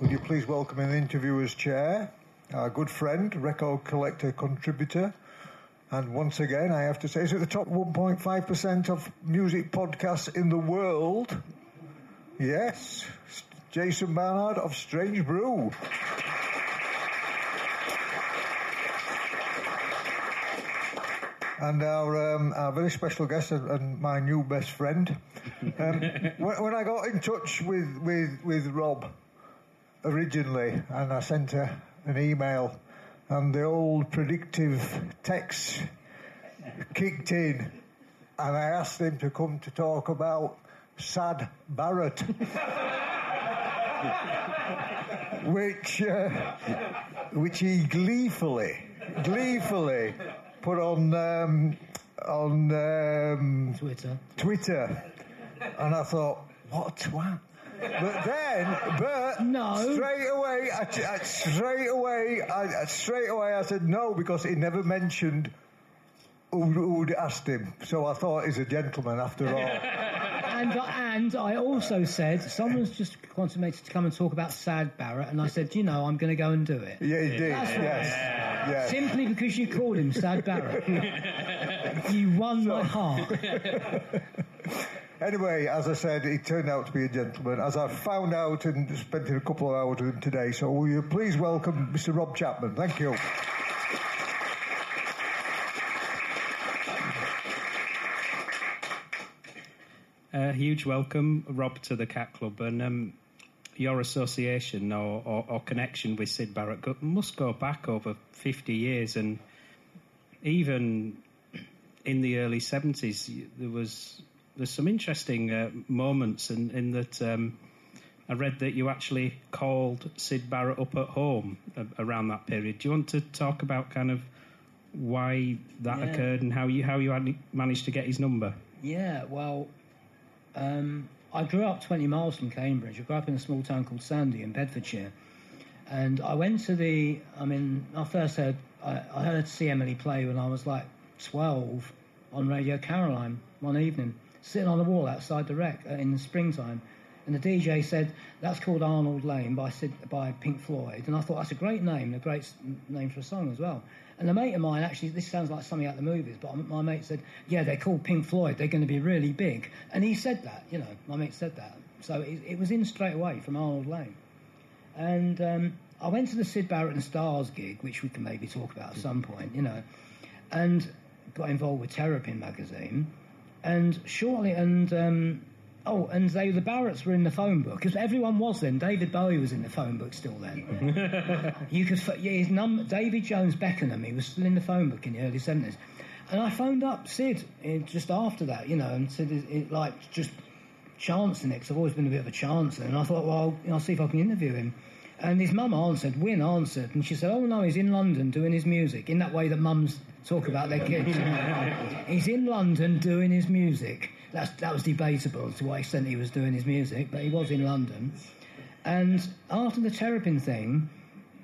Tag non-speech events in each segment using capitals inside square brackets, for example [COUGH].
Would you please welcome in the interviewer's chair, our good friend, record collector contributor, and once again, I have to say, is it the top 1.5% of music podcasts in the world? Yes, Jason Barnard of Strange Brew. and our, um, our very special guest and, and my new best friend. Um, [LAUGHS] when, when I got in touch with, with, with Rob originally, and I sent her an email, and the old predictive text kicked in, and I asked him to come to talk about Sad Barrett. [LAUGHS] which uh, which he gleefully gleefully put on um, on um, Twitter. Twitter, and I thought, what a twat. But then, but No. straight away, I, I- straight away, I, straight away, I said no because he never mentioned who, who'd asked him. So I thought he's a gentleman after all. [LAUGHS] And, and I also said, someone's just me to come and talk about Sad Barrett, and I said, you know, I'm going to go and do it. Yeah, he did. That's right. Yes, yes. Simply because you called him Sad Barrett. [LAUGHS] you won my heart. [LAUGHS] Anyway, as I said, he turned out to be a gentleman, as I found out and spent a couple of hours with him today. So will you please welcome Mr. Rob Chapman? Thank you. A huge welcome, Rob, to the Cat Club, and um, your association or, or, or connection with Syd Barrett must go back over 50 years, and even in the early 70s, there was there's some interesting uh, moments in, in that um, I read that you actually called Syd Barrett up at home around that period. Do you want to talk about kind of why that Yeah. occurred and how you how you managed to get his number? Yeah, well, um, I grew up 20 miles from Cambridge. I grew up in a small town called Sandy in Bedfordshire. And I went to the, I mean, I first heard, I, I heard See Emily play when I was like 12 on Radio Caroline one evening, sitting on the wall outside the rec uh, in the springtime. And the DJ said, that's called Arnold Layne by, Syd, by Pink Floyd. And I thought, that's a great name, a great name for a song as well. And a mate of mine, actually, this sounds like something out of the movies, but my mate said, yeah, they're called Pink Floyd, they're going to be really big. And he said that, you know, my mate said that. So it, it was in straight away from Arnold Layne. And um, I went to the Syd Barrett and Stars gig, which we can maybe talk about at some point, you know, and got involved with Terrapin magazine. And shortly, and um, oh, and they the Barretts were in the phone book because everyone was then. David Bowie was in the phone book still then. [LAUGHS] you could, f- yeah, his num David Jones Beckenham, he was still in the phone book in the early seventies. And I phoned up Syd eh, just after that, you know, and said, it, it, like, just chancing it, 'cause I've always been a bit of a chancer. And I thought, well, I'll, you know, I'll see if I can interview him. And his mum answered, Win answered, and she said, oh no, he's in London doing his music, in that way that mums talk about their kids. [LAUGHS] he's in London doing his music. That's, that was debatable to what extent he was doing his music, but he was in London. And after the Terrapin thing,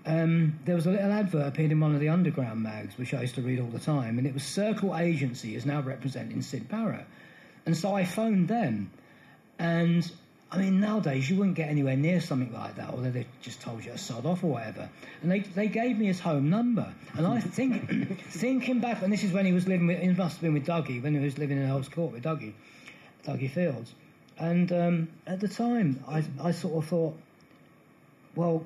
um, there was a little advert appeared in one of the underground mags, which I used to read all the time, and it was Circle Agency is now representing Syd Barrett. And so I phoned them, and I mean, nowadays you wouldn't get anywhere near something like that, although they just told you to sod off or whatever. And they, they gave me his home number, and I think, [COUGHS] thinking back, and this is when he was living with, it must have been with Duggie, when he was living in Earl's Court with Duggie, Duggie Fields. And um, at the time, I, I sort of thought, well,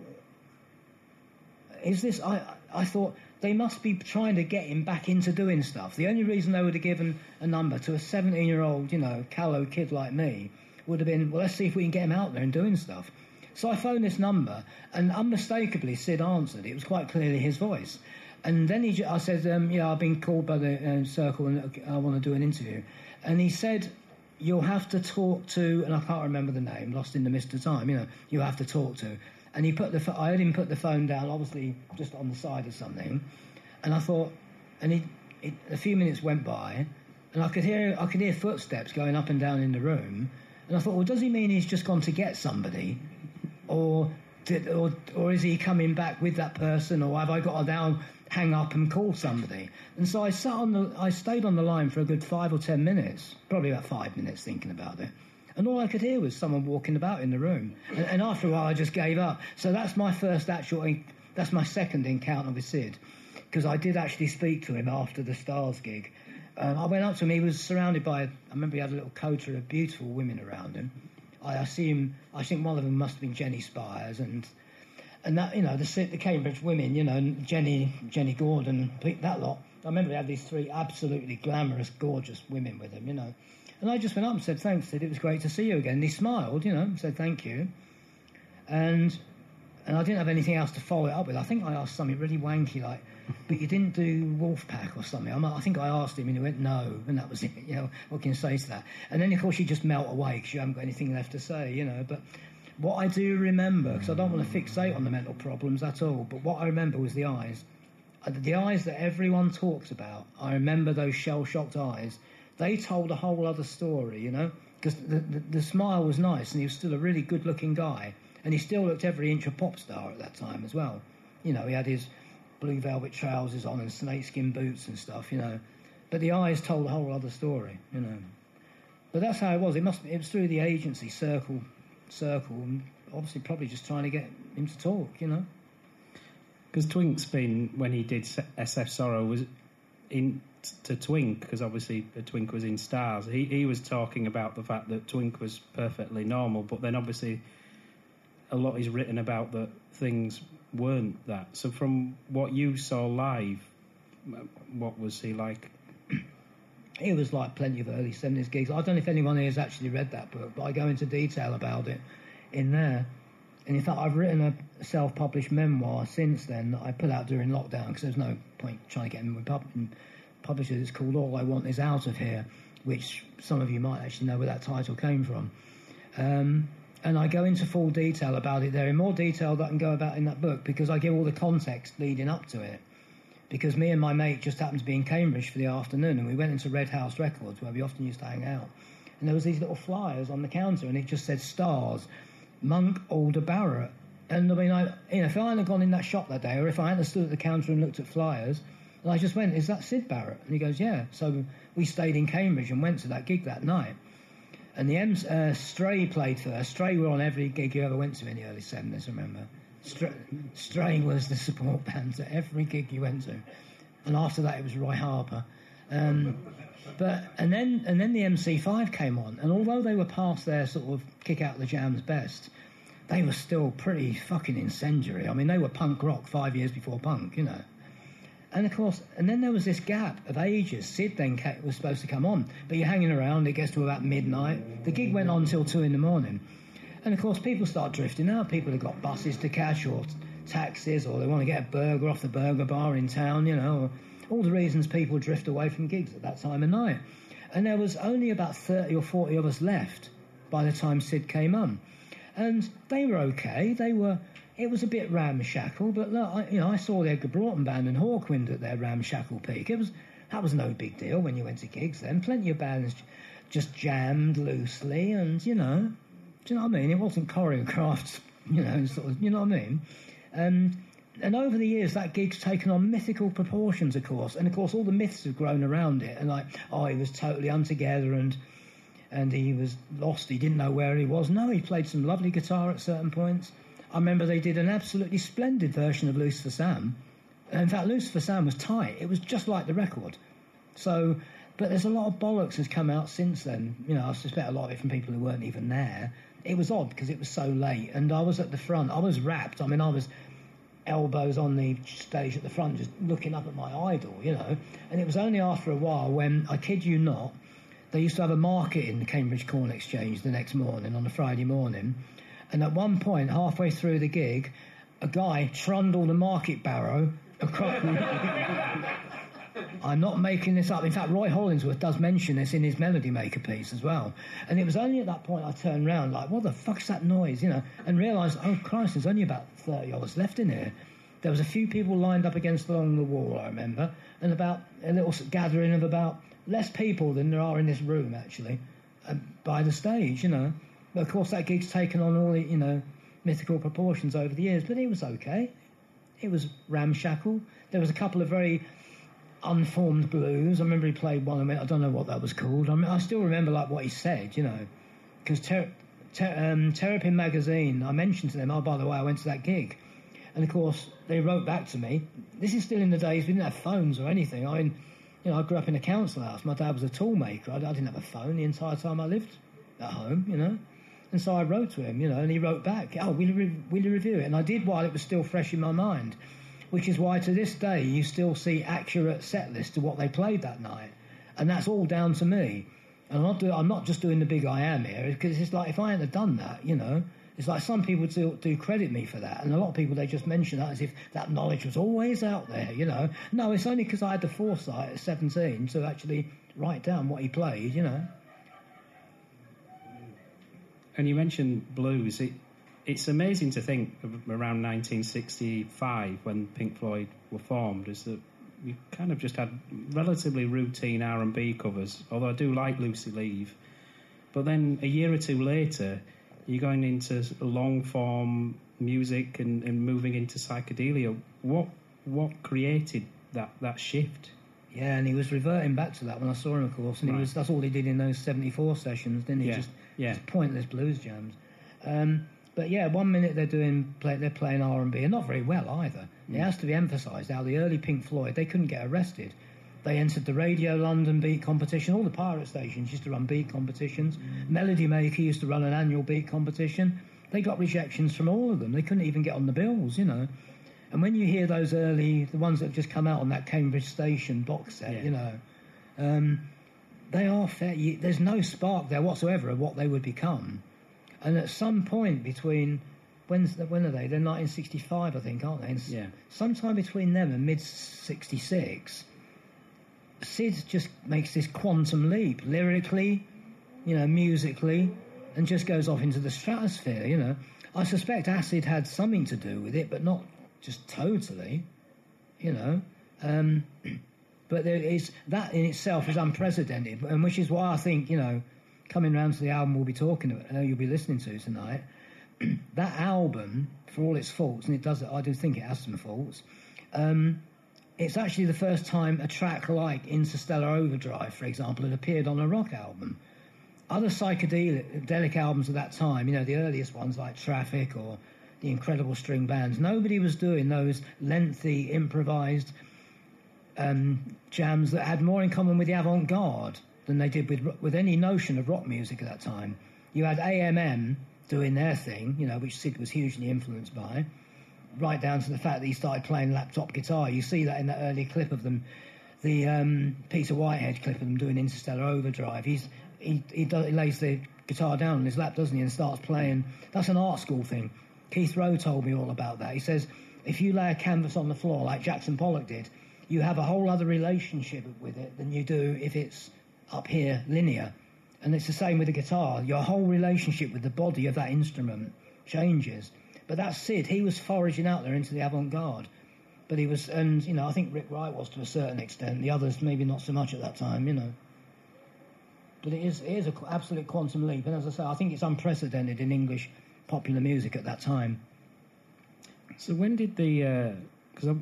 is this I I thought they must be trying to get him back into doing stuff. The only reason they would have given a number to a 17 year old, you know, callow kid like me would have been, well, let's see if we can get him out there and doing stuff. So I phoned this number, and unmistakably Syd answered. It was quite clearly his voice. And then he, I said, um, yeah, I've been called by the uh, Circle and I want to do an interview. And he said, you'll have to talk to, and I can't remember the name, lost in the mist of time, you know, you have to talk to. And he put the, I heard him put the phone down, obviously just on the side of something. And I thought, and he, it, a few minutes went by, and I could hear, I could hear footsteps going up and down in the room. And I thought, well, does he mean he's just gone to get somebody? Or, did, or, or is he coming back with that person? Or have I got to now hang up and call somebody? And so I sat on the, I stayed on the line for a good five or ten minutes, probably about five minutes thinking about it. And all I could hear was someone walking about in the room. And, and after a while, I just gave up. So that's my first actual, that's my second encounter with Syd, because I did actually speak to him after the Stars gig. Um, I went up to him. He was surrounded by. I remember he had a little coterie of beautiful women around him. I, him. I think one of them must have been Jenny Spires, and and that you know the, the Cambridge women, you know, Jenny Jenny Gordon, that lot. I remember he had these three absolutely glamorous, gorgeous women with him, you know. And I just went up and said, "Thanks, Syd. It was great to see you again." And he smiled, you know, said thank you, and and I didn't have anything else to follow it up with. I think I asked something really wanky like, "But you didn't do Wolfpack or something?" I'm, i think I asked him, and he went, "No," and that was it. [LAUGHS] You know, what can you say to that? And then of course you just melt away because you haven't got anything left to say, you know. But what I do remember, because I don't want to fixate on the mental problems at all, but what I remember was the eyes. Uh, the eyes that everyone talks about. I remember those shell-shocked eyes they told a whole other story, you know, because the, the, the, smile was nice and he was still a really good looking guy. And he still looked every inch a pop star at that time as well. You know, he had his blue velvet trousers on and snakeskin boots and stuff, you know. But the eyes told a whole other story, you know. But that's how it was. It must. It was through the agency circle, circle, and obviously probably just trying to get him to talk, you know. Because Twink's been when he did SF Sorrow was in to Twink because obviously uh, Twink was in Stars. He he was talking about the fact that Twink was perfectly normal, but then obviously a lot is written about that things weren't that. So from what you saw live, what was he like? He was like plenty of early 70s gigs. I don't know if anyone here has actually read that book, but I go into detail about it in there. And in fact, I've written a self-published memoir since then that I put out during lockdown because there's no point trying to get them publishers. It's called All I Want Is Out of Here, which some of you might actually know where that title came from. Um, and I go into full detail about it there in more detail than I can go about in that book because I give all the context leading up to it. Because me and my mate just happened to be in Cambridge for the afternoon and we went into Red House Records where we often used to hang out. And there was these little flyers on the counter and it just said stars, Monk, Alder, Barrett. And I mean, I, you know, if I hadn't gone in that shop that day or if I hadn't stood at the counter and looked at flyers, and I just went, Is that Syd Barrett? And he goes, Yeah. So we stayed in Cambridge and went to that gig that night. And the M's, uh, Stray played first. Stray were on every gig you ever went to in the early 70s, remember? Stray, Stray was the support [LAUGHS] band to every gig you went to. And after that, it was Roy Harper. Um, but and then and then the MC5 came on, and although they were past their sort of kick out the jams best, they were still pretty fucking incendiary. I mean, they were punk rock five years before punk, you know. And of course, and then there was this gap of ages. Syd then came, was supposed to come on, but you're hanging around. It gets to about midnight. The gig went on till two in the morning, and of course, people start drifting out. People have got buses to catch or taxis, or they want to get a burger off the burger bar in town. You know, all the reasons people drift away from gigs at that time of night. And there was only about thirty or forty of us left by the time Syd came on, and they were okay. They were it was a bit ramshackle, but look, I, you know, I saw the Edgar Broughton band and Hawkwind at their ramshackle peak. It was that was no big deal when you went to gigs then. Plenty of bands just jammed loosely, and you know, do you know what I mean? It wasn't choreographed, [LAUGHS] you know, sort of, you know what I mean? Um, and over the years, that gig's taken on mythical proportions, of course, and of course, all the myths have grown around it, and like, oh, he was totally untogether and and he was lost. He didn't know where he was. No, he played some lovely guitar at certain points. I remember they did an absolutely splendid version of Lucifer Sam. In fact, Lucifer Sam was tight. It was just like the record. So, but there's a lot of bollocks has come out since then. You know, I suspect a lot of it from people who weren't even there. It was odd because it was so late, and I was at the front. I was wrapped. I mean, I was elbows on the stage at the front, just looking up at my idol, you know. And it was only after a while when, I kid you not, they used to have a market in the Cambridge Corn Exchange the next morning on a Friday morning, and at one point, halfway through the gig, a guy trundled a market barrow across. I'm not making this up. In fact, Roy Hollingsworth does mention this in his Melody Maker piece as well. And it was only at that point I turned around, like, what the fuck's that noise, you know, and realised, oh Christ, there's only about 30 of us left in here. There was a few people lined up against along the wall, I remember, and about a little gathering of about less people than there are in this room, actually, uh, by the stage, you know. But of course, that gig's taken on all the, you know, mythical proportions over the years, but it was okay. It was ramshackle. There was a couple of very unformed blues. I remember he played one of them. I don't know what that was called. I mean, I still remember like what he said, you know. because Ter- Ter- um, Terrapin magazine, I mentioned to them, oh, by the way, I went to that gig. And of course, they wrote back to me. This is still in the days we didn't have phones or anything. I mean, you know, I grew up in a council house. My dad was a toolmaker. I, I didn't have a phone the entire time I lived at home, you know. And so I wrote to him, you know, and he wrote back, oh, will you, re- will you review it? And I did while it was still fresh in my mind, which is why to this day you still see accurate set lists to what they played that night. And that's all down to me. And I'm not, do, I'm not just doing the big I am here, because it's like if I hadn't done that, you know, it's like some people do, do credit me for that, and a lot of people they just mention that as if that knowledge was always out there, you know. No, it's only because I had the foresight at 17 to actually write down what he played, you know. And you mentioned blues. It, it's amazing to think of around 1965 when Pink Floyd were formed, is that we kind of just had relatively routine R&B covers. Although I do like Lucy Leave, but then a year or two later, you're going into long form music and, and moving into psychedelia. What what created that that shift? Yeah, and he was reverting back to that when I saw him, of course, and Right. he was that's all he did in those '74 sessions, didn't he? Yeah, Just, yeah. just pointless blues jams. Um, but yeah, one minute they're doing play, they're playing R and B, and not very well either. Mm. It has to be emphasised how the early Pink Floyd they couldn't get arrested. They entered the Radio London beat competition. All the pirate stations used to run beat competitions. Mm. Melody Maker used to run an annual beat competition. They got rejections from all of them. They couldn't even get on the bills, you know. And when you hear those early, the ones that have just come out on that Cambridge Station box set, Yeah. you know, um, they are fair. You, there's no spark there whatsoever of what they would become. And at some point between, when's the, when are they? They're 1965, I think, aren't they? And Yeah. Sometime between them and mid 66, Syd just makes this quantum leap lyrically, you know, musically, and just goes off into the stratosphere. You know, I suspect acid had something to do with it, but not just totally. You know, um, [CLEARS THROAT] but there is that in itself is unprecedented, and which is why I think you know, coming round to the album we'll be talking, about, uh, you'll be listening to tonight. [CLEARS THROAT] that album, for all its faults, and it does, I do think it has some faults. Um, it's actually the first time a track like Interstellar Overdrive, for example, had appeared on a rock album. Other psychedelic albums of that time, you know, the earliest ones like Traffic or the Incredible String Bands, nobody was doing those lengthy, improvised um, jams that had more in common with the avant garde than they did with with any notion of rock music at that time. You had AMM doing their thing, you know, which Syd was hugely influenced by, right down to the fact that he started playing laptop guitar. You see that in that early clip of them, the um, Peter Whitehead clip of them doing Interstellar Overdrive. He's he he, does, he lays the guitar down on his lap, doesn't he, and starts playing. That's an art school thing. Keith Rowe told me all about that. He says if you lay a canvas on the floor like Jackson Pollock did, you have a whole other relationship with it than you do if it's up here linear. And it's the same with the guitar. Your whole relationship with the body of that instrument changes. But that's Syd. He was foraging out there into the avant-garde. But he was, and you know, I think Rick Wright was to a certain extent. The others maybe not so much at that time, you know. But it is, it is an absolute quantum leap. And as I say, I think it's unprecedented in English popular music at that time. So when did the uh, because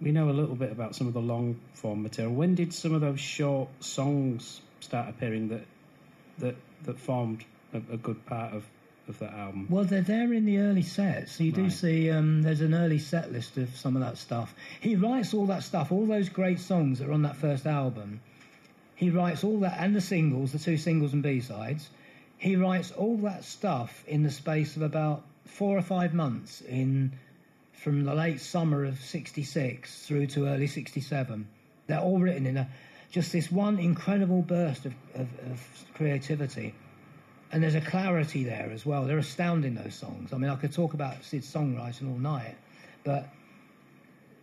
we know a little bit about some of the long form material. When did some of those short songs start appearing that that that formed a, a good part of, of that album? Well, they're there in the early sets. So you do see um, there's an early set list of some of that stuff. He writes all that stuff, all those great songs that are on that first album. He writes all that, and the singles, the two singles and B sides. He writes all that stuff in the space of about four or five months in from the late summer of 66 through to early 67. They're all written in a just this one incredible burst of, of, of creativity. And there's a clarity there as well. They're astounding, those songs. I mean, I could talk about Syd's songwriting all night, but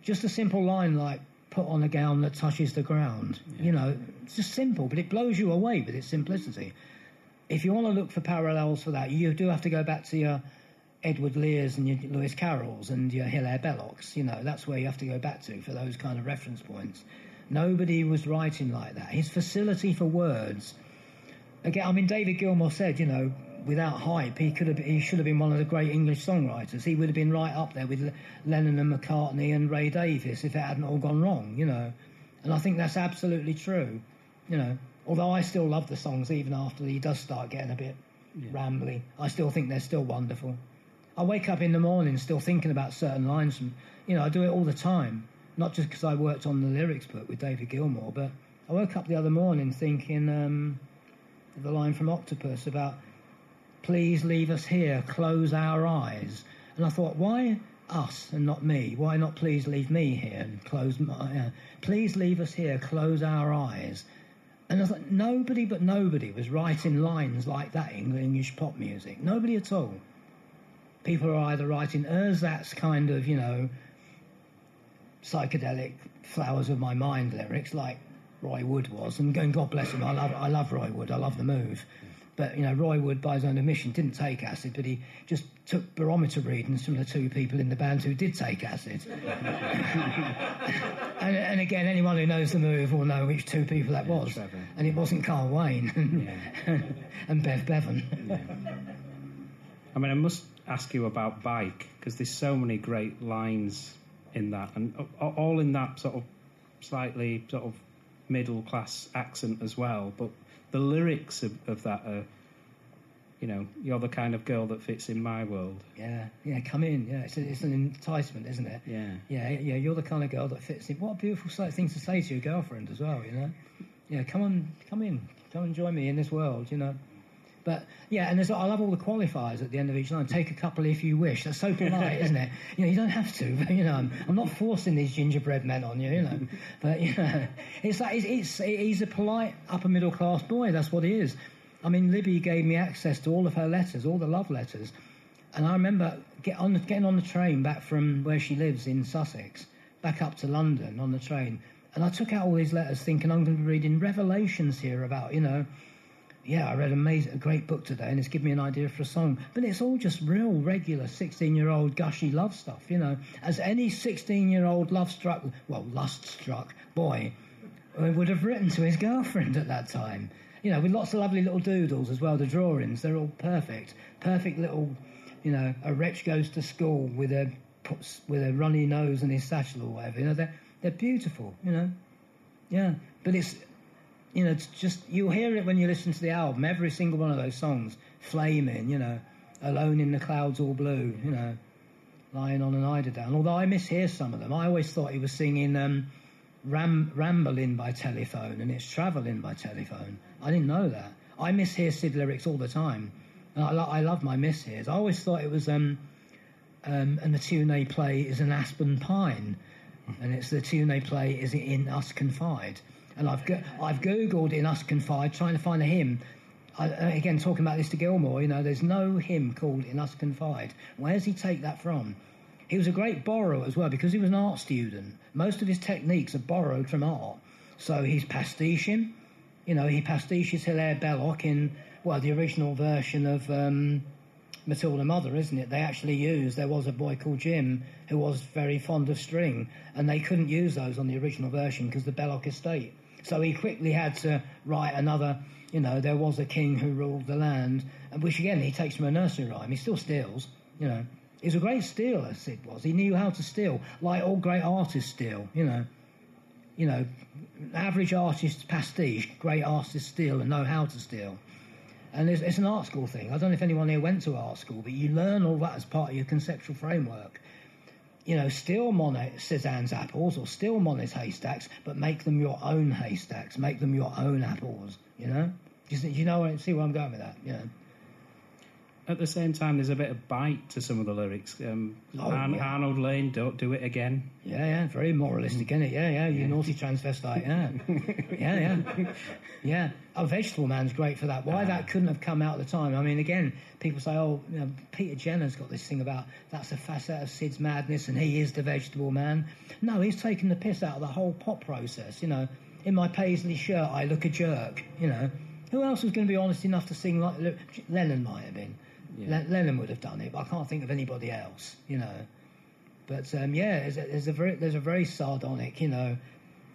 just a simple line like, put on a gown that touches the ground. You know, it's just simple, but it blows you away with its simplicity. If you want to look for parallels for that, you do have to go back to your Edward Lears and your Lewis Carrolls and your Hilaire Bellocks. You know, that's where you have to go back to for those kind of reference points. Nobody was writing like that. His facility for words. Again, I mean, David Gilmour said, you know, without hype, he could have, he should have been one of the great English songwriters. He would have been right up there with Le- Lennon and McCartney and Ray Davies if it hadn't all gone wrong, you know. And I think that's absolutely true, you know. Although I still love the songs even after he does start getting a bit rambly. I still think they're still wonderful. I wake up in the morning still thinking about certain lines from, you know, I do it all the time. Not just because I worked on the lyrics book with David Gilmour, but I woke up the other morning thinking um, the line from Octopus about, please leave us here, close our eyes. And I thought, why us and not me? Why not please leave me here and close my, uh, please leave us here, close our eyes. And I thought nobody but nobody was writing lines like that in English pop music. Nobody at all. People are either writing ersatz kind of, you know, psychedelic flowers of my mind lyrics like Roy Wood was, and going, God bless him, I love, I love Roy Wood, I love the move. But you know, Roy Wood, by his own admission, didn't take acid, but he just took barometer readings from the two people in the band who did take acid. [LAUGHS] and, and, again, anyone who knows the move will know which two people that was. Yeah, and it wasn't Carl Wayne and, [LAUGHS] and Bev Bevan. Yeah. I mean, I must ask you about Bike because there's so many great lines in that, and all in that sort of slightly sort of middle class accent as well. But the lyrics of, of that are, you know, you're the kind of girl that fits in my world. Yeah, yeah, come in. Yeah, it's, a, it's an enticement, isn't it? Yeah, yeah, yeah. You're the kind of girl that fits in. What a beautiful thing to say to your girlfriend as well. You know, yeah, come on, come in, come and join me in this world. You know. But yeah, and there's, I love all the qualifiers at the end of each line. Take a couple if you wish. That's so [LAUGHS] polite, isn't it? You know, you don't have to. But, you know, I'm, I'm, not forcing these gingerbread men on you. You know, but you know, it's like it's, it's he's a polite upper middle class boy. That's what he is. I mean, Libby gave me access to all of her letters, all the love letters, and I remember get on, getting on the train back from where she lives in Sussex, back up to London on the train, and I took out all these letters, thinking I'm going to be reading revelations here about you know yeah, I read amazing, a great book today, and it's given me an idea for a song. But it's all just real, regular 16 year old gushy love stuff, you know. As any 16 year old love struck, well, lust struck boy uh, would have written to his girlfriend at that time. You know, with lots of lovely little doodles as well, the drawings, they're all perfect. Perfect little, you know, a wretch goes to school with a with a runny nose and his satchel or whatever. You know, they're, they're beautiful, you know. Yeah, but it's you know, it's just you'll hear it when you listen to the album. Every single one of those songs, flaming, you know, alone in the clouds, all blue, you know, lying on an eiderdown. Although I mishear some of them, I always thought he was singing um, Ram- "Rambling" by telephone, and it's "Traveling" by telephone. I didn't know that. I mishear Syd lyrics all the time. I, lo- I, love my mishears. I always thought it was um, um, and the tune they play is an aspen pine, and it's the tune they play is in Us Confide. And I've go- I've googled in Us Confide trying to find a hymn. I, again, talking about this to Gilmour, you know, there's no hymn called In Us Confide. Where does he take that from? He was a great borrower as well because he was an art student. Most of his techniques are borrowed from art. So he's pastiching. You know, he pastiches Hilaire Belloc in, well, the original version of um, Matilda Mother, isn't it? They actually used, there was a boy called Jim who was very fond of string, and they couldn't use those on the original version because the Belloc estate so he quickly had to write another, you know, there was a king who ruled the land, which again he takes from a nursery rhyme. He still steals, you know. He's a great stealer, Syd was. He knew how to steal, like all great artists steal, you know. You know, average artist's pastiche, great artists steal and know how to steal. And it's, it's, an art school thing. I don't know if anyone here went to art school, but you learn all that as part of your conceptual framework you know, steal Monet, Cézanne's apples or steal Monet's haystacks, but make them your own haystacks, make them your own apples, you know? You, you know, see where I'm going with that, you know? At the same time, there's a bit of bite to some of the lyrics. Um, oh, Arn- yeah. Arnold Layne, don't do it again. Yeah, yeah, very moralistic, isn't it? Yeah, yeah, you yeah. naughty transvestite, yeah. [LAUGHS] yeah, yeah. Yeah, a vegetable man's great for that. Why uh, that couldn't have come out at the time? I mean, again, people say, oh, you know, Peter Jenner's got this thing about that's a facet of Syd's madness and he is the vegetable man. No, he's taken the piss out of the whole pop process, you know. In my paisley shirt, I look a jerk, you know. Who else was going to be honest enough to sing like Lennon might have been? Yeah. Lennon would have done it, but I can't think of anybody else, you know. But um, yeah, there's a, there's a, very there's a very sardonic, you know,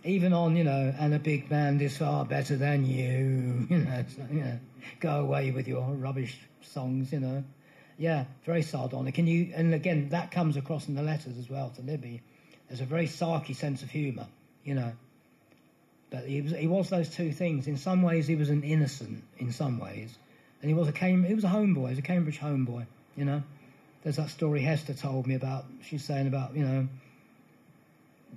even on you know, and a big band is far better than you, [LAUGHS] you know. You know, go away with your rubbish songs, you know. Yeah, very sardonic, and you and again that comes across in the letters as well to Libby. There's a very sarky sense of humour, you know. But he was he was those two things. In some ways, he was an innocent. In some ways, and he was a Cam- he was a homeboy, he was a Cambridge homeboy. You know, there's that story Hester told me about. She's saying about you know.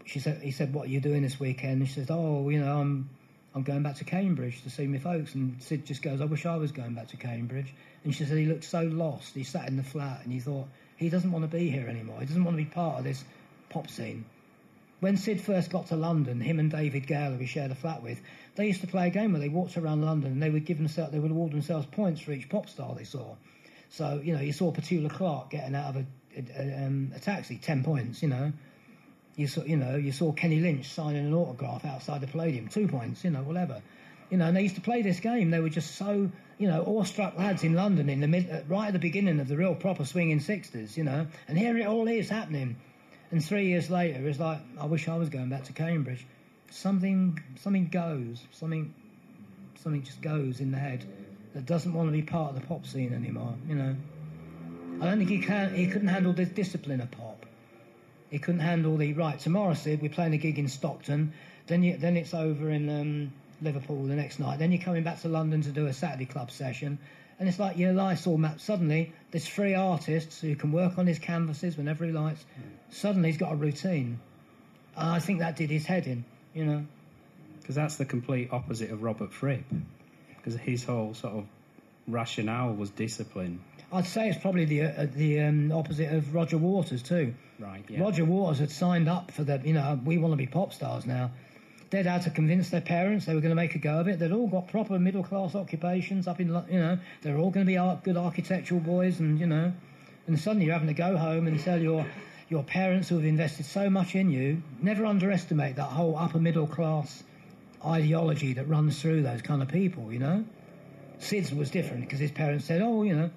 She said he said, "What are you doing this weekend?" And she says, "Oh, you know, I'm I'm going back to Cambridge to see my folks." And Syd just goes, "I wish I was going back to Cambridge." And she said he looked so lost. He sat in the flat and he thought he doesn't want to be here anymore. He doesn't want to be part of this pop scene. When Syd first got to London, him and David Gale, who he shared a flat with, they used to play a game where they walked around London and they would give themselves, they would award themselves points for each pop star they saw. So you know, you saw Petula Clark getting out of a, a, um, a taxi, ten points. You know, you saw, you know, you saw Kenny Lynch signing an autograph outside the Palladium, two points. You know, whatever. You know, and they used to play this game. They were just so, you know, awestruck lads in London in the mid, uh, right at the beginning of the real proper swinging sixties. You know, and here it all is happening. And three years later, it's like I wish I was going back to Cambridge. Something, something goes, something, something just goes in the head that doesn't want to be part of the pop scene anymore. You know, I don't think he can. He couldn't handle the discipline of pop. He couldn't handle the right. Tomorrow, Syd, we're playing a gig in Stockton. Then, you, then it's over in um, Liverpool the next night. Then you're coming back to London to do a Saturday club session. And it's like your life's all mapped. Suddenly, there's three artists who can work on his canvases whenever he likes. Suddenly, he's got a routine. And I think that did his head in, you know. Because that's the complete opposite of Robert Fripp. Because his whole sort of rationale was discipline. I'd say it's probably the uh, the um, opposite of Roger Waters too. Right, yeah. Roger Waters had signed up for the, you know, we want to be pop stars now. They'd had to convince their parents they were going to make a go of it. They'd all got proper middle class occupations up in, you know, they're all going to be art, good architectural boys, and you know, and suddenly you're having to go home and tell your your parents who have invested so much in you. Never underestimate that whole upper middle class ideology that runs through those kind of people. You know, Syd's was different because his parents said, "Oh, you know."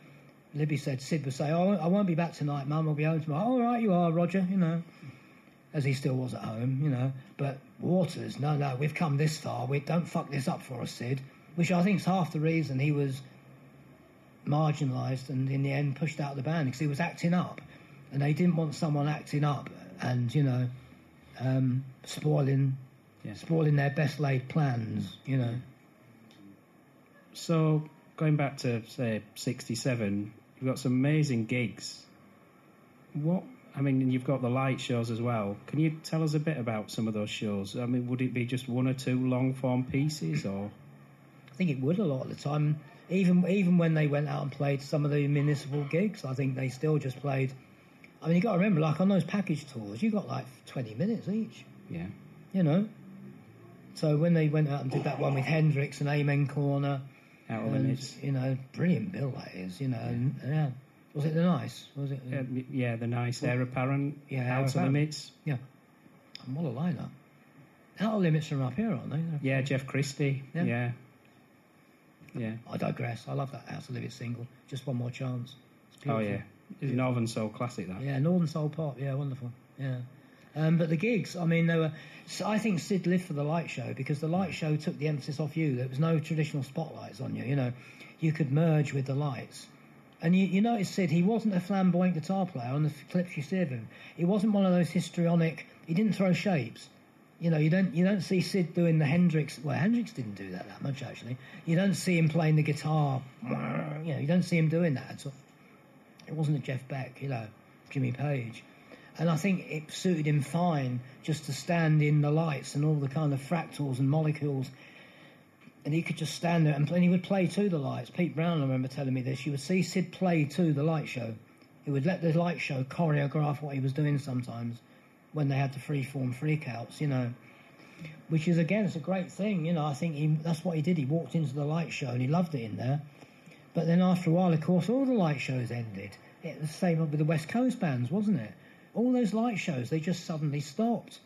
Libby said Syd would say, "Oh, I won't be back tonight, Mum. I'll be home tomorrow." All right, you are, Roger. You know, as he still was at home. You know, but Waters, no, no, we've come this far. We don't fuck this up for us, Syd. Which I think is half the reason he was marginalised and in the end pushed out of the band because he was acting up, and they didn't want someone acting up and you know, um, spoiling, Yeah. spoiling their best laid plans. You know. So, going back to, say, 67, you've got some amazing gigs. What, I mean, and you've got the light shows as well. Can you tell us a bit about some of those shows? I mean, would it be just one or two long form pieces or? I think it would a lot of the time. Even even when they went out and played some of the municipal gigs, I think they still just played. I mean, you got to remember, like on those package tours, you got like twenty minutes each. Yeah. You know. So when they went out and did that one with Hendrix and Amen Corner, Out of and, limits. you know, brilliant bill that is. You know, and, yeah. Was it the nice? Was it? Yeah, uh, yeah, the nice Eire Apparent. Yeah, Outer Limits. yeah. And what a lineup! Outer Limits from up here, aren't they? They're- Yeah, Jeff Christie. Yeah. Yeah. Yeah. I digress. I love that House of Limits single. Just one more chance. It's Oh yeah. It's a Northern Soul classic that. Yeah, Northern Soul Pop. Yeah, wonderful. Yeah. Um, but the gigs, I mean, they were. So I think Syd lived for the light show because the light show took the emphasis off you. There was no traditional spotlights on you. You know, you could merge with the lights. And you, you notice Syd, he wasn't a flamboyant guitar player on the clips you see of him. He wasn't one of those histrionic. He didn't throw shapes. You know, you don't you don't see Syd doing the Hendrix. Well, Hendrix didn't do that that much actually. You don't see him playing the guitar. You know, you don't see him doing that at all. It wasn't a Jeff Beck, you know, Jimmy Page. And I think it suited him fine just to stand in the lights and all the kind of fractals and molecules. And he could just stand there and, and he would play to the lights. Pete Brown, I remember telling me this. You would see Syd play to the light show. He would let the light show choreograph what he was doing sometimes when they had the freeform freakouts, you know. Which is, again, it's a great thing, you know. I think he, that's what he did. He walked into the light show and he loved it in there. But then after a while, of course, all the light shows ended. It was the same with the West Coast bands, wasn't it? All those light shows, they just suddenly stopped.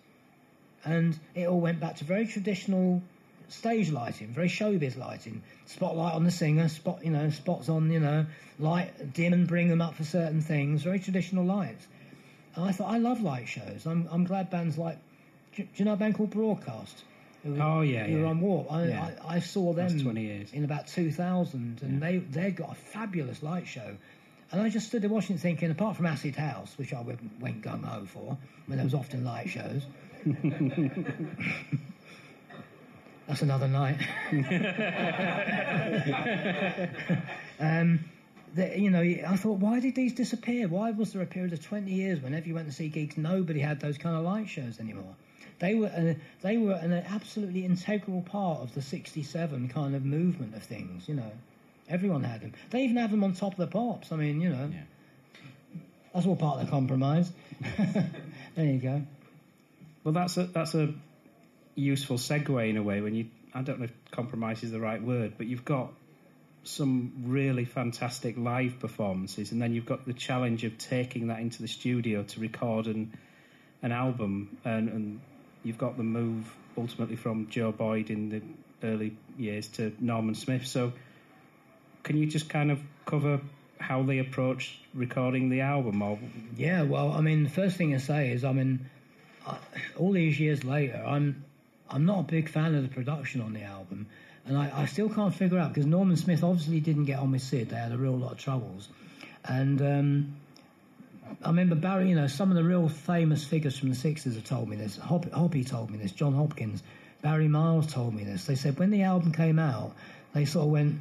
And it all went back to very traditional stage lighting, very showbiz lighting. Spotlight on the singer, spot, you know, spots on, you know, light, dim and bring them up for certain things, very traditional lights. And I thought, I love light shows. I'm, I'm glad bands like, do, do you know a band called Broadcast? Who, Oh, yeah, who were yeah. on Warp. I, Yeah. I, I saw them Last 20 years. in about 2000, and they they got a fabulous light show. And I just stood there watching, thinking, apart from Acid House, which I went, went gung ho for, when there was often light shows. [LAUGHS] That's another night. [LAUGHS] Um, the, you know, I thought, why did these disappear? Why was there a period of 20 years whenever you went to see gigs, nobody had those kind of light shows anymore? They were uh, they were an absolutely integral part of the '67 kind of movement of things. You know, everyone had them. They even have them on top of the pops. I mean, you know, Yeah. that's all part of the compromise. [LAUGHS] there you go. Well, that's a that's a useful segue in a way when you. I don't know if compromise is the right word, but you've got some really fantastic live performances, and then you've got the challenge of taking that into the studio to record an an album, and, and you've got the move ultimately from Joe Boyd in the early years to Norman Smith. So, can you just kind of cover how they approached recording the album, or Yeah, well, I mean, the first thing I say is, I mean, all these years later, I'm I'm not a big fan of the production on the album, and I, I still can't figure out because Norman Smith obviously didn't get on with Syd. They had a real lot of troubles, and um, I remember Barry. You know, some of the real famous figures from the '60s have told me this. Hop, Hoppy told me this. John Hopkins, Barry Miles told me this. They said when the album came out, they sort of went.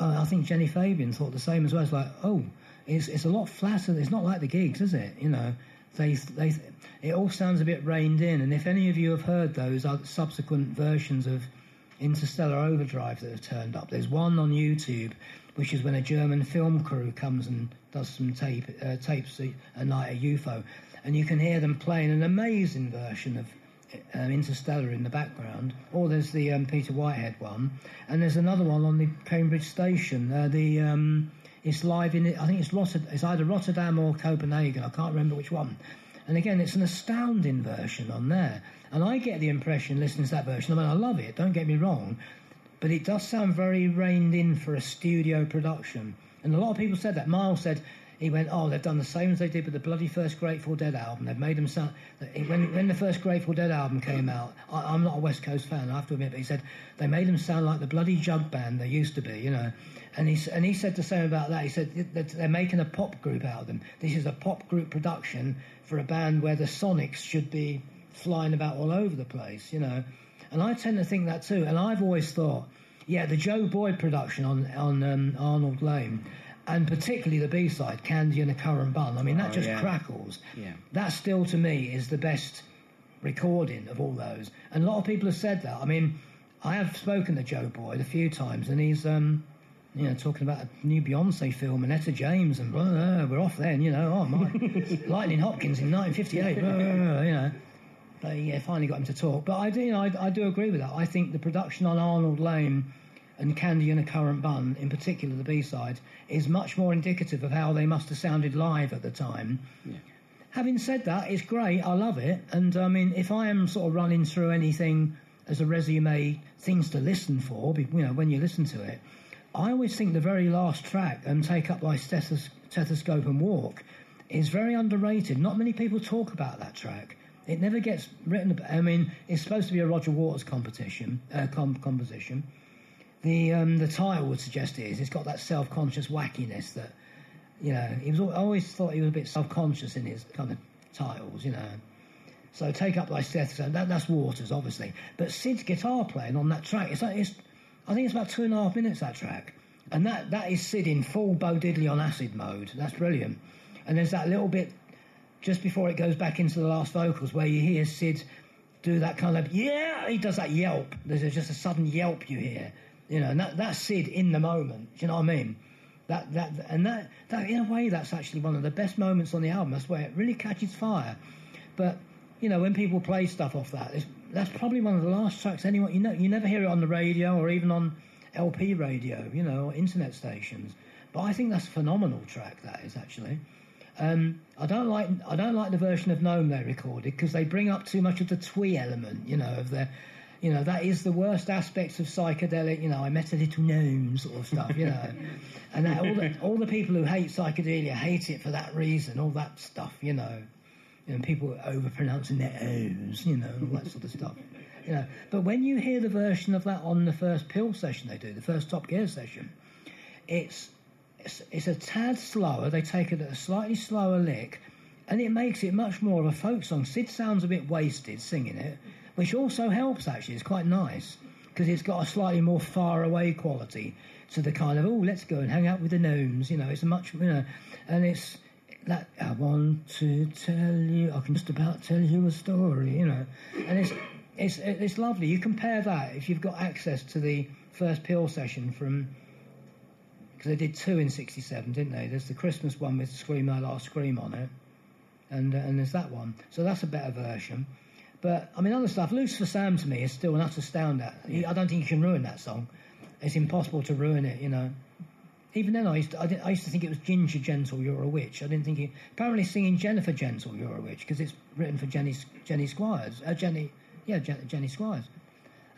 Uh, I think Jenny Fabian thought the same as well. It's like, oh, it's it's a lot flatter. It's not like the gigs, is it? You know, they they it all sounds a bit reined in. And if any of you have heard those subsequent versions of Interstellar Overdrive that have turned up, there's one on YouTube, which is when a German film crew comes and does some tape uh, tapes a, a night at UFO, and you can hear them playing an amazing version of um, Interstellar in the background, or there's the um, Peter Whitehead one, and there's another one on the Cambridge station. Uh, the um, it's live in I think it's it's either Rotterdam or Copenhagen. I can't remember which one. And again, it's an astounding version on there. And I get the impression listening to that version. I mean, I love it. Don't get me wrong, but it does sound very reined in for a studio production. And a lot of people said that. Miles said he went, "Oh, they've done the same as they did with the bloody first Grateful Dead album. They've made them sound." When when the first Grateful Dead album came out, I, I'm not a West Coast fan, I have to admit, but he said they made them sound like the bloody jug band they used to be, you know. And he and he said the same about that. He said they're making a pop group out of them. This is a pop group production for a band where the Sonics should be flying about all over the place, you know. And I tend to think that too. And I've always thought, yeah, the Joe Boyd production on on um, Arnold Layne, and particularly the B side, Candy and a Currant Bun. I mean, that Oh, just yeah. crackles. Yeah. That still to me is the best recording of all those. And a lot of people have said that. I mean, I have spoken to Joe Boyd a few times, and he's um, you know, talking about a new Beyonce film and Etta James, and blah, blah, blah, we're off then, you know. Oh my, [LAUGHS] Lightning Hopkins in 1958, blah, blah, blah, you know. But yeah, finally got him to talk. But I do, you know, I, I do agree with that. I think the production on Arnold Layne and Candy and a Currant Bun, in particular the B side, is much more indicative of how they must have sounded live at the time. Having said that, it's great. I love it. And I mean, if I am sort of running through anything as a resume, things to listen for, you know, when you listen to it, I always think the very last track, um, Take Up Thy Stethos- Stethoscope and Walk, is very underrated. Not many people talk about that track. It never gets written about. I mean, it's supposed to be a Roger Waters competition, uh, com- composition. The um, the title would suggest it is. It's got that self conscious wackiness that you know. He was. I always thought he was a bit self conscious in his kind of titles, you know. So take up thy stethoscope. That, that's Waters, obviously. But Syd's guitar playing on that track. It's like it's. I think it's about two and a half minutes that track, and that that is Syd in full Bo Diddley on acid mode. That's brilliant. And there's that little bit just before it goes back into the last vocals where you hear Syd do that kind of yeah. He does that yelp. There's just a sudden yelp you hear. You know, and that, that's Syd in the moment. Do you know what I mean? That that and that that in a way that's actually one of the best moments on the album. That's where it really catches fire. But you know, when people play stuff off that, that's probably one of the last tracks anyone you know you never hear it on the radio or even on LP radio, you know, or internet stations. But I think that's a phenomenal track. That is actually. Um, I don't like I don't like the version of Gnome they recorded because they bring up too much of the twee element, you know, of the, you know, that is the worst aspects of psychedelic. You know, I met a little gnome sort of stuff, you know, [LAUGHS] and that, all the all the people who hate psychedelia hate it for that reason, all that stuff, you know, know, people overpronouncing their O's, you know, and all that sort of stuff. You know, but when you hear the version of that on the first Peel session they do, the first Top Gear session, it's it's, a tad slower. They take it at a slightly slower lick, and it makes it much more of a folk song. Syd sounds a bit wasted singing it, which also helps actually. It's quite nice because it's got a slightly more far away quality. to the kind of oh, let's go and hang out with the gnomes. You know, it's much you know, and it's that I want to tell you. I can just about tell you a story. You know, and it's it's it's lovely. You compare that if you've got access to the first Peel session from because they did two in '67, didn't they? There's the Christmas one with "Scream My Last Scream" on it, and uh, and there's that one. So that's a better version. But I mean, other stuff. Lucifer Sam to me is still an utter astound. I don't think you can ruin that song. It's impossible to ruin it. You know. Even then, I used to, I, I used to think it was Ginger Gentle, You're a Witch. I didn't think it. Apparently, singing Jennifer Gentle, You're a Witch, because it's written for Jenny Jenny Spires. Uh, Jenny, yeah, Jenny Spires.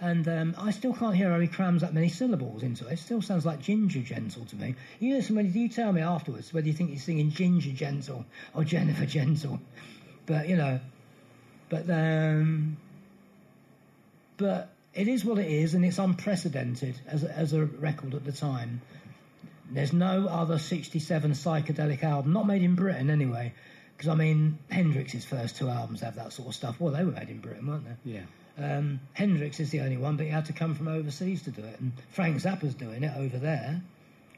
And um, I still can't hear how he crams that many syllables into it. It still sounds like Ginger Gentle to me. You listen when you tell me afterwards whether you think he's singing Ginger Gentle or Jennifer Gentle. But, you know, but, um, but it is what it is, and it's unprecedented as as a record at the time. There's no other 67 psychedelic album, not made in Britain anyway, because I mean, Hendrix's first two albums have that sort of stuff. Well, they were made in Britain, weren't they? Yeah. Um, Hendrix is the only one, but he had to come from overseas to do it. And Frank Zappa's doing it over there.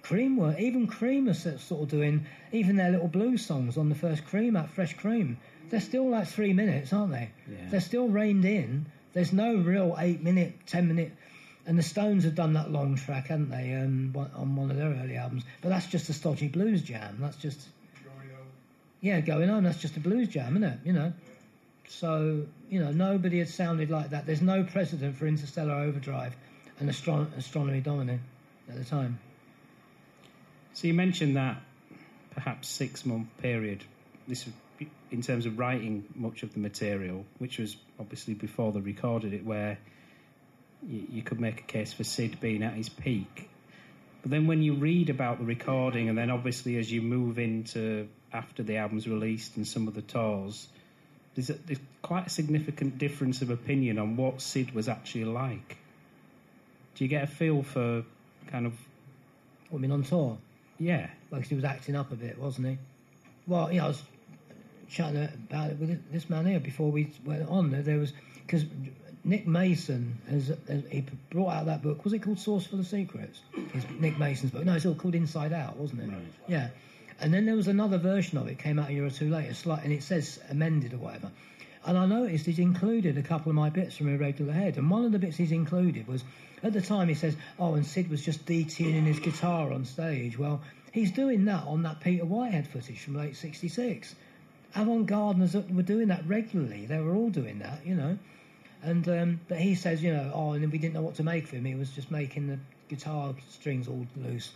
Cream were even Cream are sort of doing even their little blues songs on the first Cream at Fresh Cream. They're still like three minutes, aren't they? Yeah. They're still reined in. There's no real eight minute, ten minute. And the Stones have done that long track, haven't they, um, on one of their early albums? But that's just a stodgy blues jam. That's just yeah, going on. That's just a blues jam, isn't it? You know. So, you know, nobody had sounded like that. There's no precedent for Interstellar Overdrive and Astron- Astronomy Domine at the time. So you mentioned that perhaps six month period. This in terms of writing much of the material, which was obviously before they recorded it, where you, you could make a case for Syd being at his peak. But then when you read about the recording, and then obviously as you move into after the album's released and some of the tours, there's, a, there's quite a significant difference of opinion on what Syd was actually like. Do you get a feel for kind of? I mean, on tour. Yeah, like he was acting up a bit, wasn't he? Well, you know, I was chatting about it with this man here before we went on. There was because Nick Mason has, has, he brought out that book. Was it called Source for the Secrets? It's Nick Mason's book. No, it's all called Inside Out, wasn't it? Right. Yeah. And then there was another version of it came out a year or two later, slight, and it says amended or whatever. And I noticed he's included a couple of my bits from Irregular Head, and one of the bits he's included was at the time he says, "Oh, and Syd was just detuning his guitar on stage." Well, he's doing that on that Peter Whitehead footage from late '66. Avant Gardeners were doing that regularly. They were all doing that, you know. And um, but he says, you know, oh, and we didn't know what to make of him. He was just making the guitar strings all loose.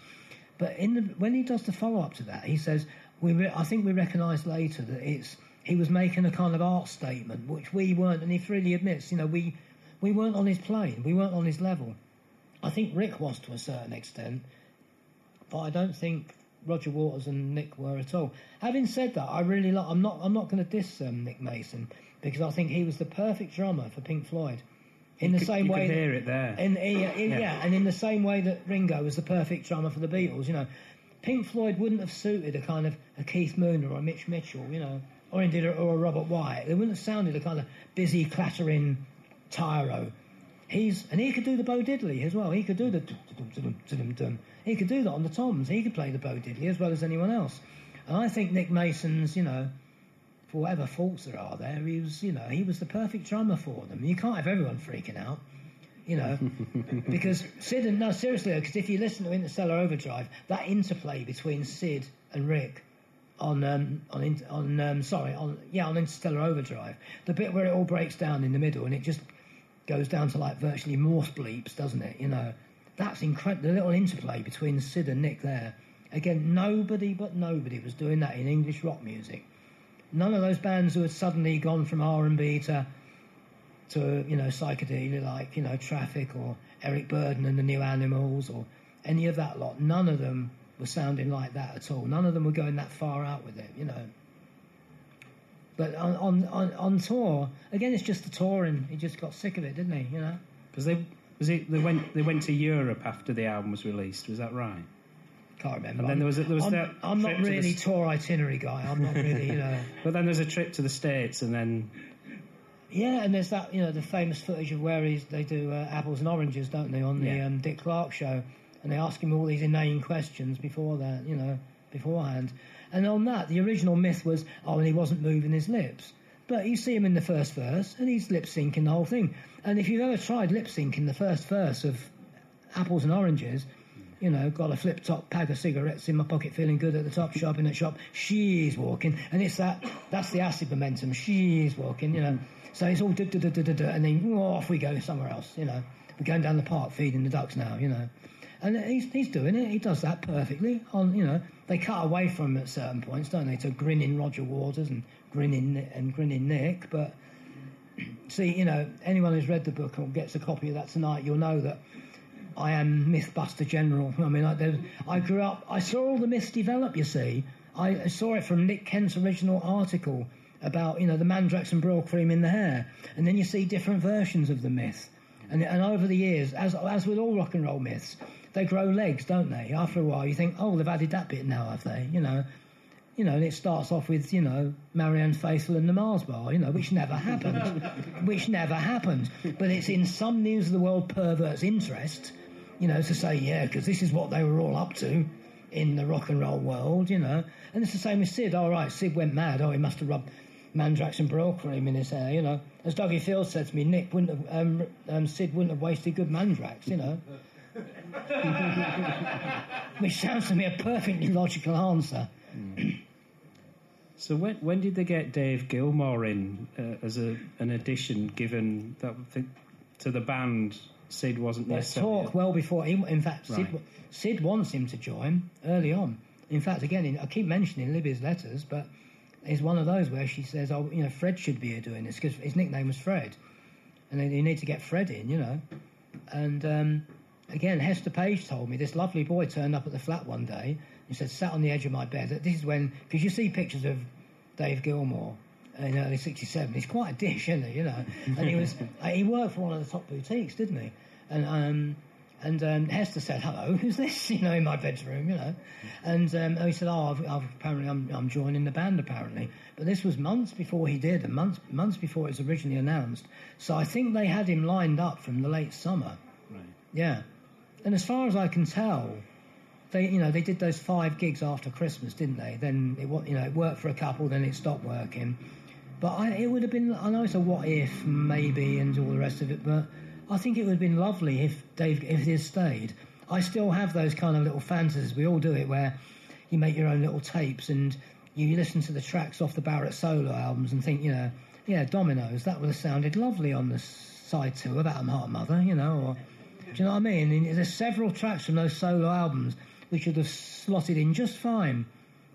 But in the, when he does the follow up to that, he says, we re- I think we recognise later that it's he was making a kind of art statement, which we weren't, and he freely admits, you know, we we weren't on his plane, we weren't on his level. I think Rick was to a certain extent, but I don't think Roger Waters and Nick were at all. Having said that, I really like. I'm not. I'm not going to diss um, Nick Mason because I think he was the perfect drummer for Pink Floyd. In the could, same way, that, hear it there. In, in, yeah. yeah, and in the same way that Ringo was the perfect drummer for the Beatles. You know, Pink Floyd wouldn't have suited a kind of a Keith Moon or a Mitch Mitchell. You know, or indeed a, or a Robert Wyatt. They wouldn't have sounded a kind of busy, clattering tyro. He's and he could do the Bo Diddley as well. He could do the he could do that on the toms. He could play the Bo Diddley as well as anyone else. And I think Nick Mason's, you know, for whatever faults there are there, he was, you know, he was the perfect drummer for them. You can't have everyone freaking out, you know, [LAUGHS] because Syd and no, seriously, because if you listen to Interstellar Overdrive, that interplay between Syd and Rick on um, on on um, sorry on yeah on Interstellar Overdrive, the bit where it all breaks down in the middle and it just goes down to like virtually Morse bleeps, doesn't it? You know, that's incredible. The little interplay between Syd and Nick there. Again, nobody but nobody was doing that in English rock music none of those bands who had suddenly gone from R and B to to you know psychedelia like you know Traffic or Eric Burdon and the New Animals or any of that lot. None of them were sounding like that at all. None of them were going that far out with it, you know. But on on on, on tour, again, it's just the touring. He just got sick of it, didn't he? You know. Because they was it they went they went to Europe after the album was released. Was that right? Can't remember. And then there was there was I'm, that. I'm not really the, tour itinerary guy. I'm not really, you know. [LAUGHS] but then there's a trip to the states, and then. Yeah, and there's that you know the famous footage of where he's, they do uh, apples and oranges, don't they, on the yeah. um, Dick Clark show, and they ask him all these inane questions before that, you know, beforehand. And on that, the original myth was, oh, and he wasn't moving his lips. But you see him in the first verse, and he's lip syncing the whole thing. And if you've ever tried lip syncing the first verse of Apples and Oranges, you know, got a flip top pack of cigarettes in my pocket, feeling good at the top shop in the shop. She's walking, and it's that that's the acid momentum. She's walking, you know. So it's all da da da da da, and then off we go somewhere else. You know, we're going down the park feeding the ducks now. You know, and he's he's doing it. He does that perfectly. On you know, they cut away from him at certain points, don't they, to grinning Roger Waters and grinning and grinning Nick, but. [CLEARS THROAT] See, you know, anyone who's read the book or gets a copy of that tonight, you'll know that I am Mythbuster General. I mean, I, I grew up, I saw all the myths develop, you see. I saw it from Nick Kent's original article about, you know, the Mandrax and Brylcreem in the hair. And then you see different versions of the myth. And, and over the years, as, as with all rock and roll myths, they grow legs, don't they? After a while, you think, oh, they've added that bit now, have they? You know, you know, and it starts off with, you know, Marianne Faithfull and the Mars Bar, you know, which never happened. [LAUGHS] which never happened. But it's in some News of the World pervert's interest you know, to say, yeah, because this is what they were all up to in the rock and roll world, you know. And it's the same with Syd. All right, Syd went mad. Oh, he must have rubbed Mandrax and Brylcreem in his hair, you know. As Duggie Field said to me, Nick wouldn't have, um, um, Syd wouldn't have wasted good Mandrax, you know. [LAUGHS] Which sounds to me a perfectly logical answer. [CLEARS THROAT] So when when did they get Dave Gilmour in uh, as a, an addition, given that to the band Syd wasn't There's talk well before. He, in fact, Syd, right. Syd wants him to join early on. In fact, again, I keep mentioning Libby's letters, but it's one of those where she says, "Oh, you know, Fred should be here doing this because his nickname was Fred, and then you need to get Fred in, you know." And um, again, Hester Page told me this lovely boy turned up at the flat one day and said, "Sat on the edge of my bed." This is when because you see pictures of Dave Gilmour in early '67. He's quite a dish, isn't he? You know, [LAUGHS] and he was he worked for one of the top boutiques, didn't he? And um, and um, Hester said, "Hello, who's this?" [LAUGHS] You know, in my bedroom, you know. And um, he said, "Oh, I've, I've, apparently I'm, I'm, joining the band apparently." But this was months before he did, and months months before it was originally announced. So I think they had him lined up from the late summer. Right. Yeah. And as far as I can tell, they you know they did those five gigs after Christmas, didn't they? Then it you know it worked for a couple, then it stopped working. But I, it would have been I know it's a what if maybe and all the rest of it, but I think it would have been lovely if Dave if he had stayed. I still have those kind of little fantasies. We all do it where you make your own little tapes and you listen to the tracks off the Barrett solo albums and think, you know, yeah, Dominoes, that would have sounded lovely on the side two of Atom Heart Mother, you know, or do you know what I mean? And there's several tracks from those solo albums which would have slotted in just fine.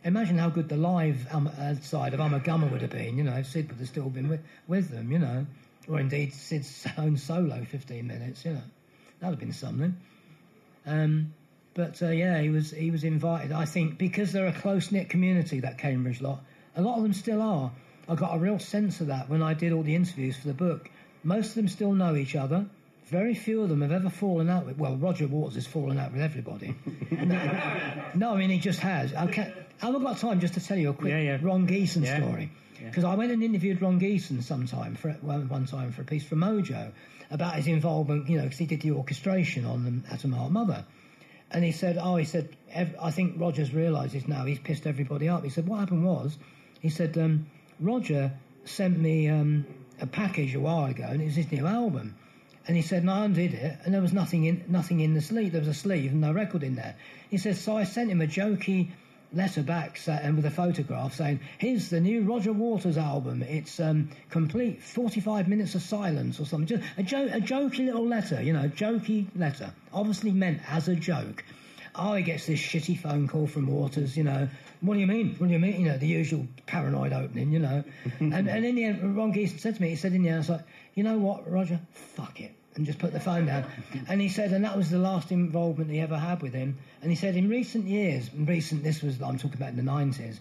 Imagine how good the live um, uh, side of Ummagumma would have been, you know, if Syd would have still been with, with them, you know or indeed Syd's [LAUGHS] own solo 15 minutes, you know. That would have been something. Um, but uh, yeah, he was he was invited. I think because they're a close knit community, that Cambridge lot. A lot of them still are. I got a real sense of that when I did all the interviews for the book. Most of them still know each other. Very few of them have ever fallen out with. Well, Roger Waters has fallen out with everybody. [LAUGHS] no, I mean he just has. I got time just to tell you a quick yeah, yeah. Ron Geesin yeah. story? Because. I went and interviewed Ron Geesin sometime for one time for a piece for Mojo about his involvement, you know, because he did the orchestration on the Atom Heart Mother. And he said, oh, he said, I think Roger's realises now he's pissed everybody up. He said, what happened was, he said, um, Roger sent me um, a package a while ago, and it was his new album. And he said, and I undid it, and there was nothing in nothing in the sleeve. There was a sleeve and no record in there. He says, so I sent him a jokey letter back and with a photograph saying, "Here's the new Roger Waters album. It's um, complete, 45 minutes of silence or something." Just a, jo- a jokey little letter, you know, jokey letter, obviously meant as a joke. Oh, he gets this shitty phone call from Waters, you know. What do you mean? What do you mean? You know, the usual paranoid opening, you know. [LAUGHS] and, and in the end, Ron Geesin said to me, he said in the end, I was like, you know what, Roger? Fuck it and just put the phone down. [LAUGHS] And he said, and that was the last involvement he ever had with him. And he said, in recent years, in recent, this was, I'm talking about in the 90s,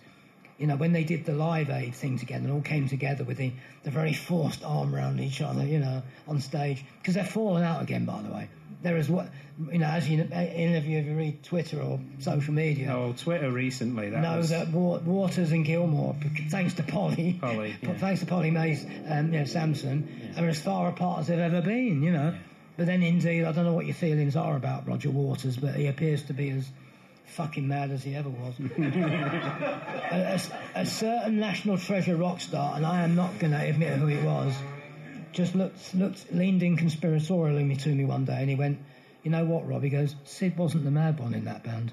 you know, when they did the Live Aid thing together and all came together with the, the very forced arm around each other, you know, on stage, because they're falling out again, by the way. There is what, you know, as you, any of you ever read Twitter or social media. Oh, Twitter recently. That know was... that Waters and Gilmour, thanks to Polly, Polly [LAUGHS] yeah. thanks to Polly Mays, um, you know, Samson, yeah. are as far apart as they've ever been, you know. But then, indeed, I don't know what your feelings are about Roger Waters, but he appears to be as fucking mad as he ever was. [LAUGHS] a, a- a certain national treasure rock star, and I am not going to admit who it was, just looked, looked, leaned in conspiratorially to me one day, and he went, "You know what, Rob?" He goes, "Syd wasn't the mad one in that band."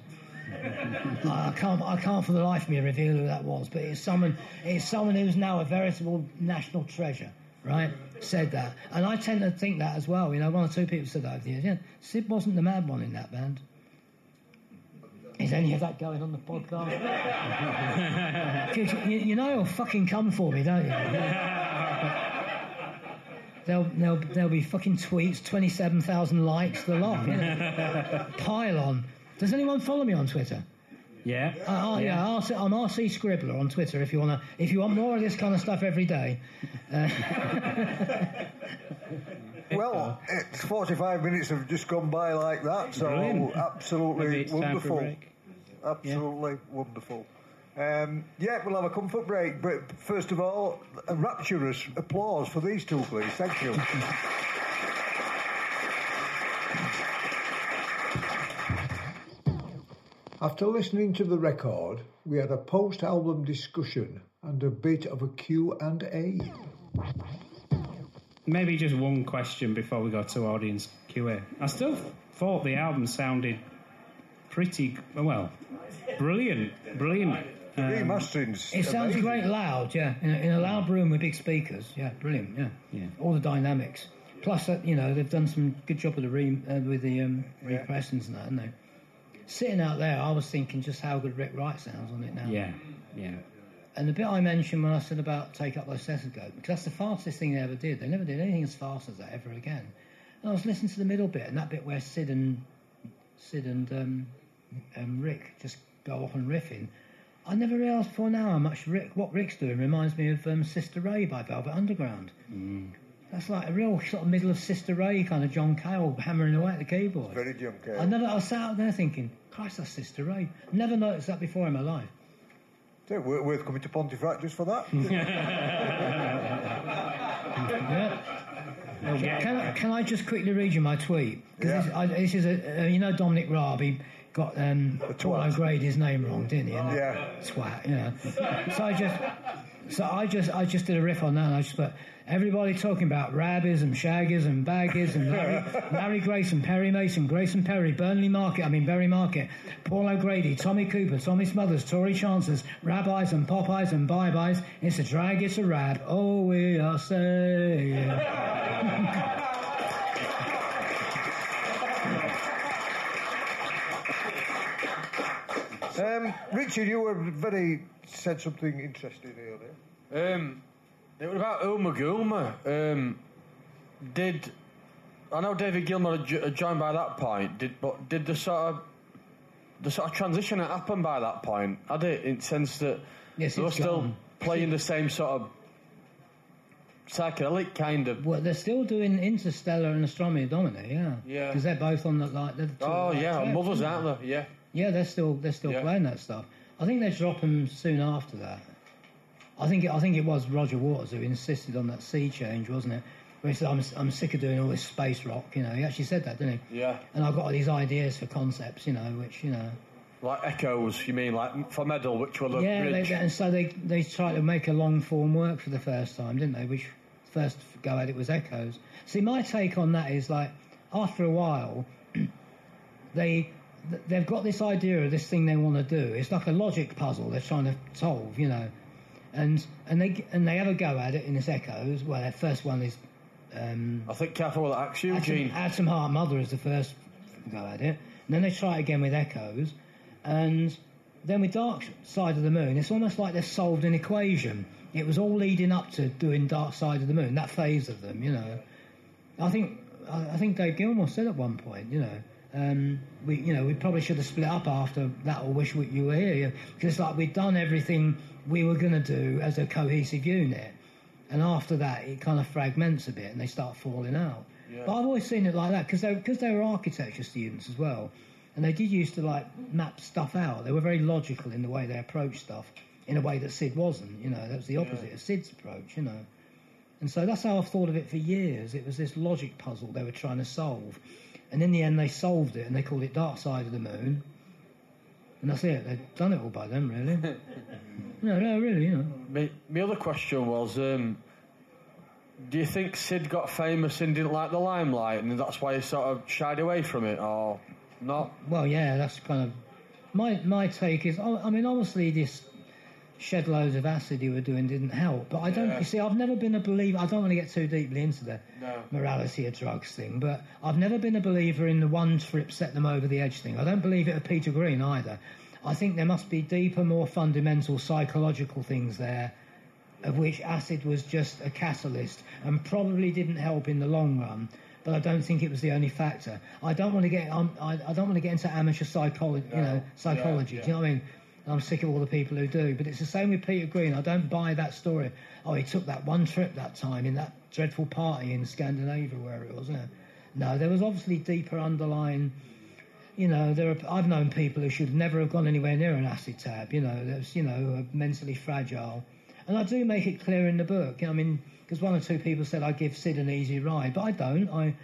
[LAUGHS] I I can't, I can't for the life of me reveal who that was, but it's someone, it's someone who's now a veritable national treasure, right? Said that, and I tend to think that as well. You know, one or two people said that over the years. Yeah, Syd wasn't the mad one in that band. Is any of that going on the podcast? [LAUGHS] you, you know you'll fucking come for me, don't you? [LAUGHS] There'll, there'll, there'll be fucking tweets, 27,000 likes, the lot. You [LAUGHS] know? Pile on. Does anyone follow me on Twitter? Yeah. Uh, oh, yeah, RC, I'm RC Scribbler on Twitter if you want to. If you want more of this kind of stuff every day. [LAUGHS] Well, it's 45 minutes have just gone by like that, so Brilliant. Absolutely it's time for a wonderful. break. Absolutely wonderful. Um, yeah, we'll have a comfort break, but first of all, a rapturous applause for these two, please. Thank you. After listening to the record, we had a post-album discussion and a bit of a Q&A. Maybe just one question before we go to audience QA. I still thought the album sounded pretty well, brilliant, brilliant. Um, Remastering's It sounds amazing. great loud, yeah. In a, in a loud room with big speakers, yeah, brilliant, yeah. Yeah. All the dynamics. Plus, uh, you know, they've done some good job with the re, uh, with the um, repressings and that, haven't they? Sitting out there, I was thinking just how good Rick Wright sounds on it now. yeah, yeah. And the bit I mentioned when I said about take up those stethoscope, because that's the fastest thing they ever did. They never did anything as fast as that ever again. And I was listening to the middle bit, and that bit where Syd and Syd and um, um, Rick just go off and riffing. I never realised before now how much Rick, what Rick's doing reminds me of um, Sister Ray by Velvet Underground. That's like a real sort of middle of Sister Ray kind of John Cale hammering away at the keyboard. Very John Cale. I never, I sat out there thinking, Christ, that's Sister Ray. Never noticed that before in my life. So, worth worth coming to Pontefract just for that. [LAUGHS] Yeah. Can, I- can I just quickly read you my tweet? 'Cause Yeah. This, I, this is a, uh, you know, Dominic Raab, he got um, Paul twat. O'Grady's name wrong, didn't he? And Yeah. Swat, you know. So I just, so I just, I just did a riff on that, and I just put everybody talking about Rabbies and Shaggies and Baggies and Larry, [LAUGHS] Larry Grayson, Perry Mason, Grayson Perry, Burnley Market, I mean Berry Market, Paul O'Grady, Tommy Cooper, Tommy Smothers, Tory Chancers, Rabbis and Popeyes and Bye-Byes. It's a drag, it's a rab. Oh, we are saying. [LAUGHS] Um, Richard, you were very said something interesting earlier. Um, it was about Ummagumma. Um, did I know David Gilmour had, joined by that point? Did but did the sort of the sort of transition that happened by that point? Had it in the sense that Yes, they were still gone. playing the same sort of psychedelic kind of. Well, they're still doing Interstellar and Astronomy Domine, yeah. Yeah. Because they're both on the like. they're the two Oh like yeah, tracks, mothers aren't aren't they? Yeah. Yeah, they're still they're still Yeah. playing that stuff. I think they drop them soon after that. I think it, I think it was Roger Waters who insisted on that sea change, wasn't it? Where he said, "I'm I'm sick of doing all this space rock." You know, he actually said that, didn't he? Yeah. And I've got all these ideas for concepts, you know, which you know. Like echoes, you mean like for Meddle, which were the Yeah, they, and so they they tried to make a long form work for the first time, didn't they? Which first go at it was Echoes. See, my take on that is like after a while, [CLEARS THROAT] they they've got this idea of this thing they want to do. It's like a logic puzzle they're trying to solve, you know, and and they and they have a go at it in this Echoes. Well, their first one is um, I think with that axe, Atom, Eugene. Atom Heart Mother is the first go at it. And then they try it again with Echoes. And then with Dark Side of the Moon, it's almost like they've solved an equation. It was all leading up to doing Dark Side of the Moon, that phase of them, you know. I think I think Dave Gilmour said at one point, you know, um, we you know we probably should have split up after that or wish we- you were here because like we'd done everything we were going to do as a cohesive unit, and after that it kind of fragments a bit and they start falling out. But I've always seen it like that because they because they were architecture students as well, and they did used to like map stuff out. They were very logical in the way they approached stuff in a way that Syd wasn't. You know, that was the opposite of Syd's approach. You know. And so that's how I've thought of it for years. It was this logic puzzle they were trying to solve. And in the end, they solved it and they called it Dark Side of the Moon. And that's it. They've done it all by then, really. [LAUGHS] no, no, really, you know. My, my other question was um, do you think Syd got famous and didn't like the limelight and that's why he sort of shied away from it or not? Well, yeah, that's kind of my my take is. I I mean, obviously, this shed loads of acid you were doing didn't help, but I don't. Yeah. You see, I've never been a believer. I don't want to get too deeply into the No. morality of drugs thing, but I've never been a believer in the one trip set them over the edge thing. I don't believe it of Peter Green either. I think there must be deeper, more fundamental psychological things there, of which acid was just a catalyst and probably didn't help in the long run. But I don't think it was the only factor. I don't want to get. Um, I, I don't want to get into amateur psychology. You know, psychology. Do you know what I mean? I'm sick of all the people who do. But it's the same with Peter Green. I don't buy that story. Oh, he took that one trip that time in that dreadful party in Scandinavia, where it was. You. No, there was obviously deeper underlying. You know, there are, I've known people who should never have gone anywhere near an acid tab. You know, there's you know mentally fragile, and I do make it clear in the book. I mean, because one or two people said I give Syd an easy ride, but I don't. I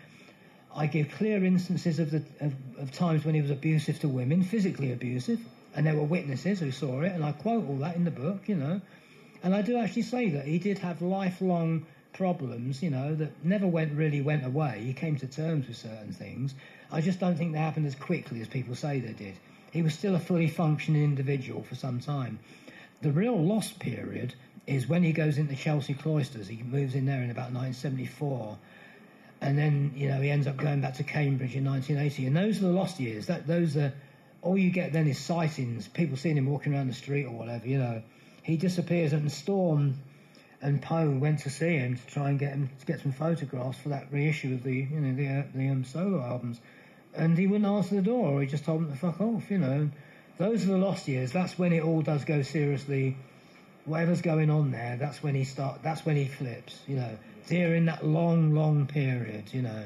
I give clear instances of the of, of times when he was abusive to women, physically abusive, and there were witnesses who saw it, and I quote all that in the book. You know, and I do actually say that he did have lifelong problems, you know, that never went really went away. He came to terms with certain things. I just don't think they happened as quickly as people say they did. He was still a fully functioning individual for some time. The real lost period is when he goes into Chelsea Cloisters. He moves in there in about 1974. And then, you know, he ends up going back to Cambridge in 1980. And those are the lost years. That Those are, all you get then is sightings, people seeing him walking around the street or whatever, you know. He disappears and Storm and Po went to see him to try and get him to get some photographs for that reissue of the, you know, the, uh, the um, solo albums. And he wouldn't answer the door or he just told him to fuck off, you know. Those are the lost years. That's when it all does go seriously whatever's going on there, that's when he start. That's when he flips. You know, during that long, long period. You know,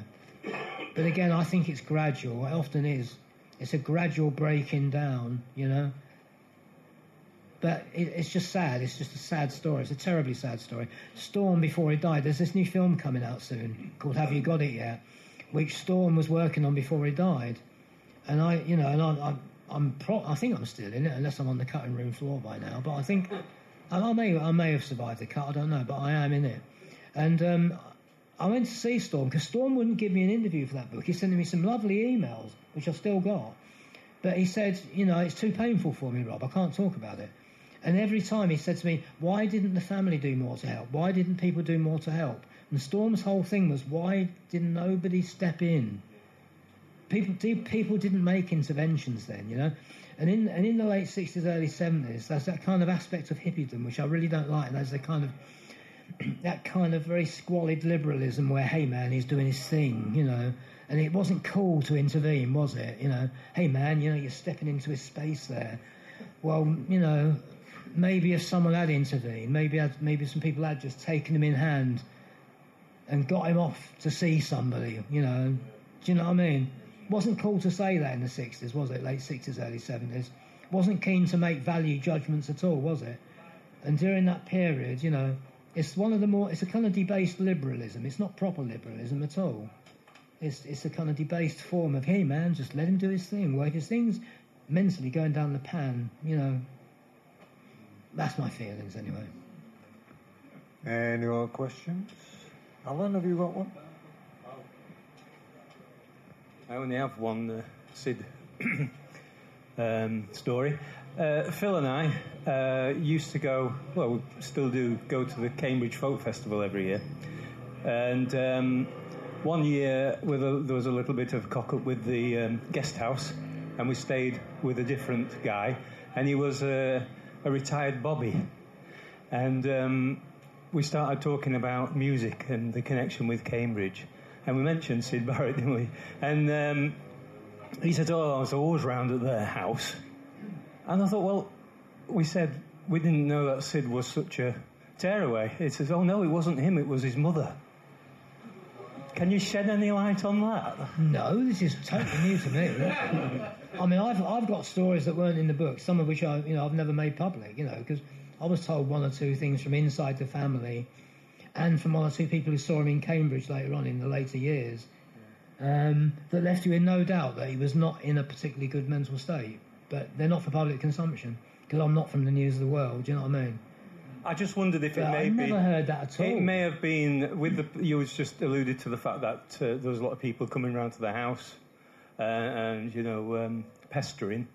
but again, I think it's gradual. It often is. It's a gradual breaking down. You know. But it, it's just sad. It's just a sad story. It's a terribly sad story. Storm, before he died, there's this new film coming out soon called Have You Got It Yet? Which Storm was working on before he died. And I, you know, and I'm, I'm, I'm pro- I think I'm still in it, unless I'm on the cutting room floor by now. But I think I, I may, I may have survived the cut. I don't know, but I am in it. And um, I went to see Storm because Storm wouldn't give me an interview for that book. He's sending me some lovely emails, which I've still got. But he said, you know, it's too painful for me, Rob. I can't talk about it. And every time he said to me, why didn't the family do more to help? Why didn't people do more to help? And Storm's whole thing was, why didn't nobody step in? People, people didn't make interventions then, you know. And in and in the late sixties, early seventies, there's that kind of aspect of hippiedom which I really don't like. There's the kind of that kind of very squalid liberalism where, hey man, he's doing his thing, you know. And it wasn't cool to intervene, was it? You know, hey man, you know, you're stepping into his space there. Well, you know, maybe if someone had intervened, maybe had, maybe some people had just taken him in hand and got him off to see somebody, you know. Do you know what I mean? Wasn't cool to say that in the 60s, was it? Late 60s, early 70s. Wasn't keen to make value judgments at all, was it? And during that period, you know, it's one of the more, it's a kind of debased liberalism. It's not proper liberalism at all. It's, it's a kind of debased form of, hey man, just let him do his thing. work his thing's mentally going down the pan, you know, that's my feelings anyway. Any more questions? Alan, have you got one? I only have one uh, Syd [CLEARS THROAT] um, story. Uh, Phil and I uh, used to go, well, we still do go to the Cambridge Folk Festival every year. And um, one year a, there was a little bit of cock up with the um, guest house, and we stayed with a different guy, and he was a, a retired Bobby. And um, we started talking about music and the connection with Cambridge. And we mentioned Syd Barrett, didn't we? And um, he said, Oh, I was always round at their house. And I thought, Well, we said we didn't know that Syd was such a tearaway. He says, Oh, no, it wasn't him, it was his mother. Can you shed any light on that? No, this is totally new to me. I mean, I've I've got stories that weren't in the book, some of which I you know I've never made public. You know, because I was told one or two things from inside the family, and from one or two people who saw him in Cambridge later on in the later years, um, that left you in no doubt that he was not in a particularly good mental state. But they're not for public consumption because I'm not from the news of the world. Do you know what I mean? I just wondered if it But may I be. never heard that at all. It may have been with the. You was just alluded to the fact that uh, there was a lot of people coming round to the house, uh, and you know, um, pestering.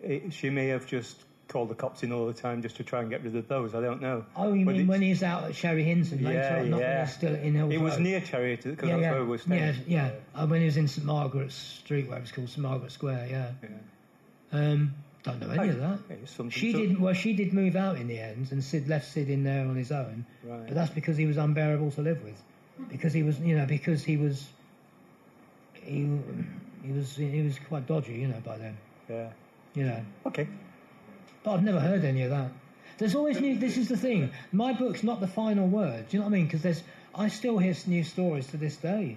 It, she may have just called the cops in all the time just to try and get rid of those. I don't know. Oh, you But mean when he's out at Cherry Hinton later Yeah, when yeah. he's still in Hills It was near Chariot because yeah, that's yeah. where we were staying. Yeah, yeah. Uh, when he was in St Margaret's Street, where it was called St Margaret Square. Yeah. Um, don't know any of that. Something She to- did well. She did move out in the end, and Syd left Syd in there on his own. Right. But that's because he was unbearable to live with, because he was, you know, because he was, he, he was, he was quite dodgy, you know, by then, Yeah. you know. Okay. But I've never heard any of that. There's always new. This is the thing. My book's not the final word. Do you know what I mean? Because there's, I still hear new stories to this day.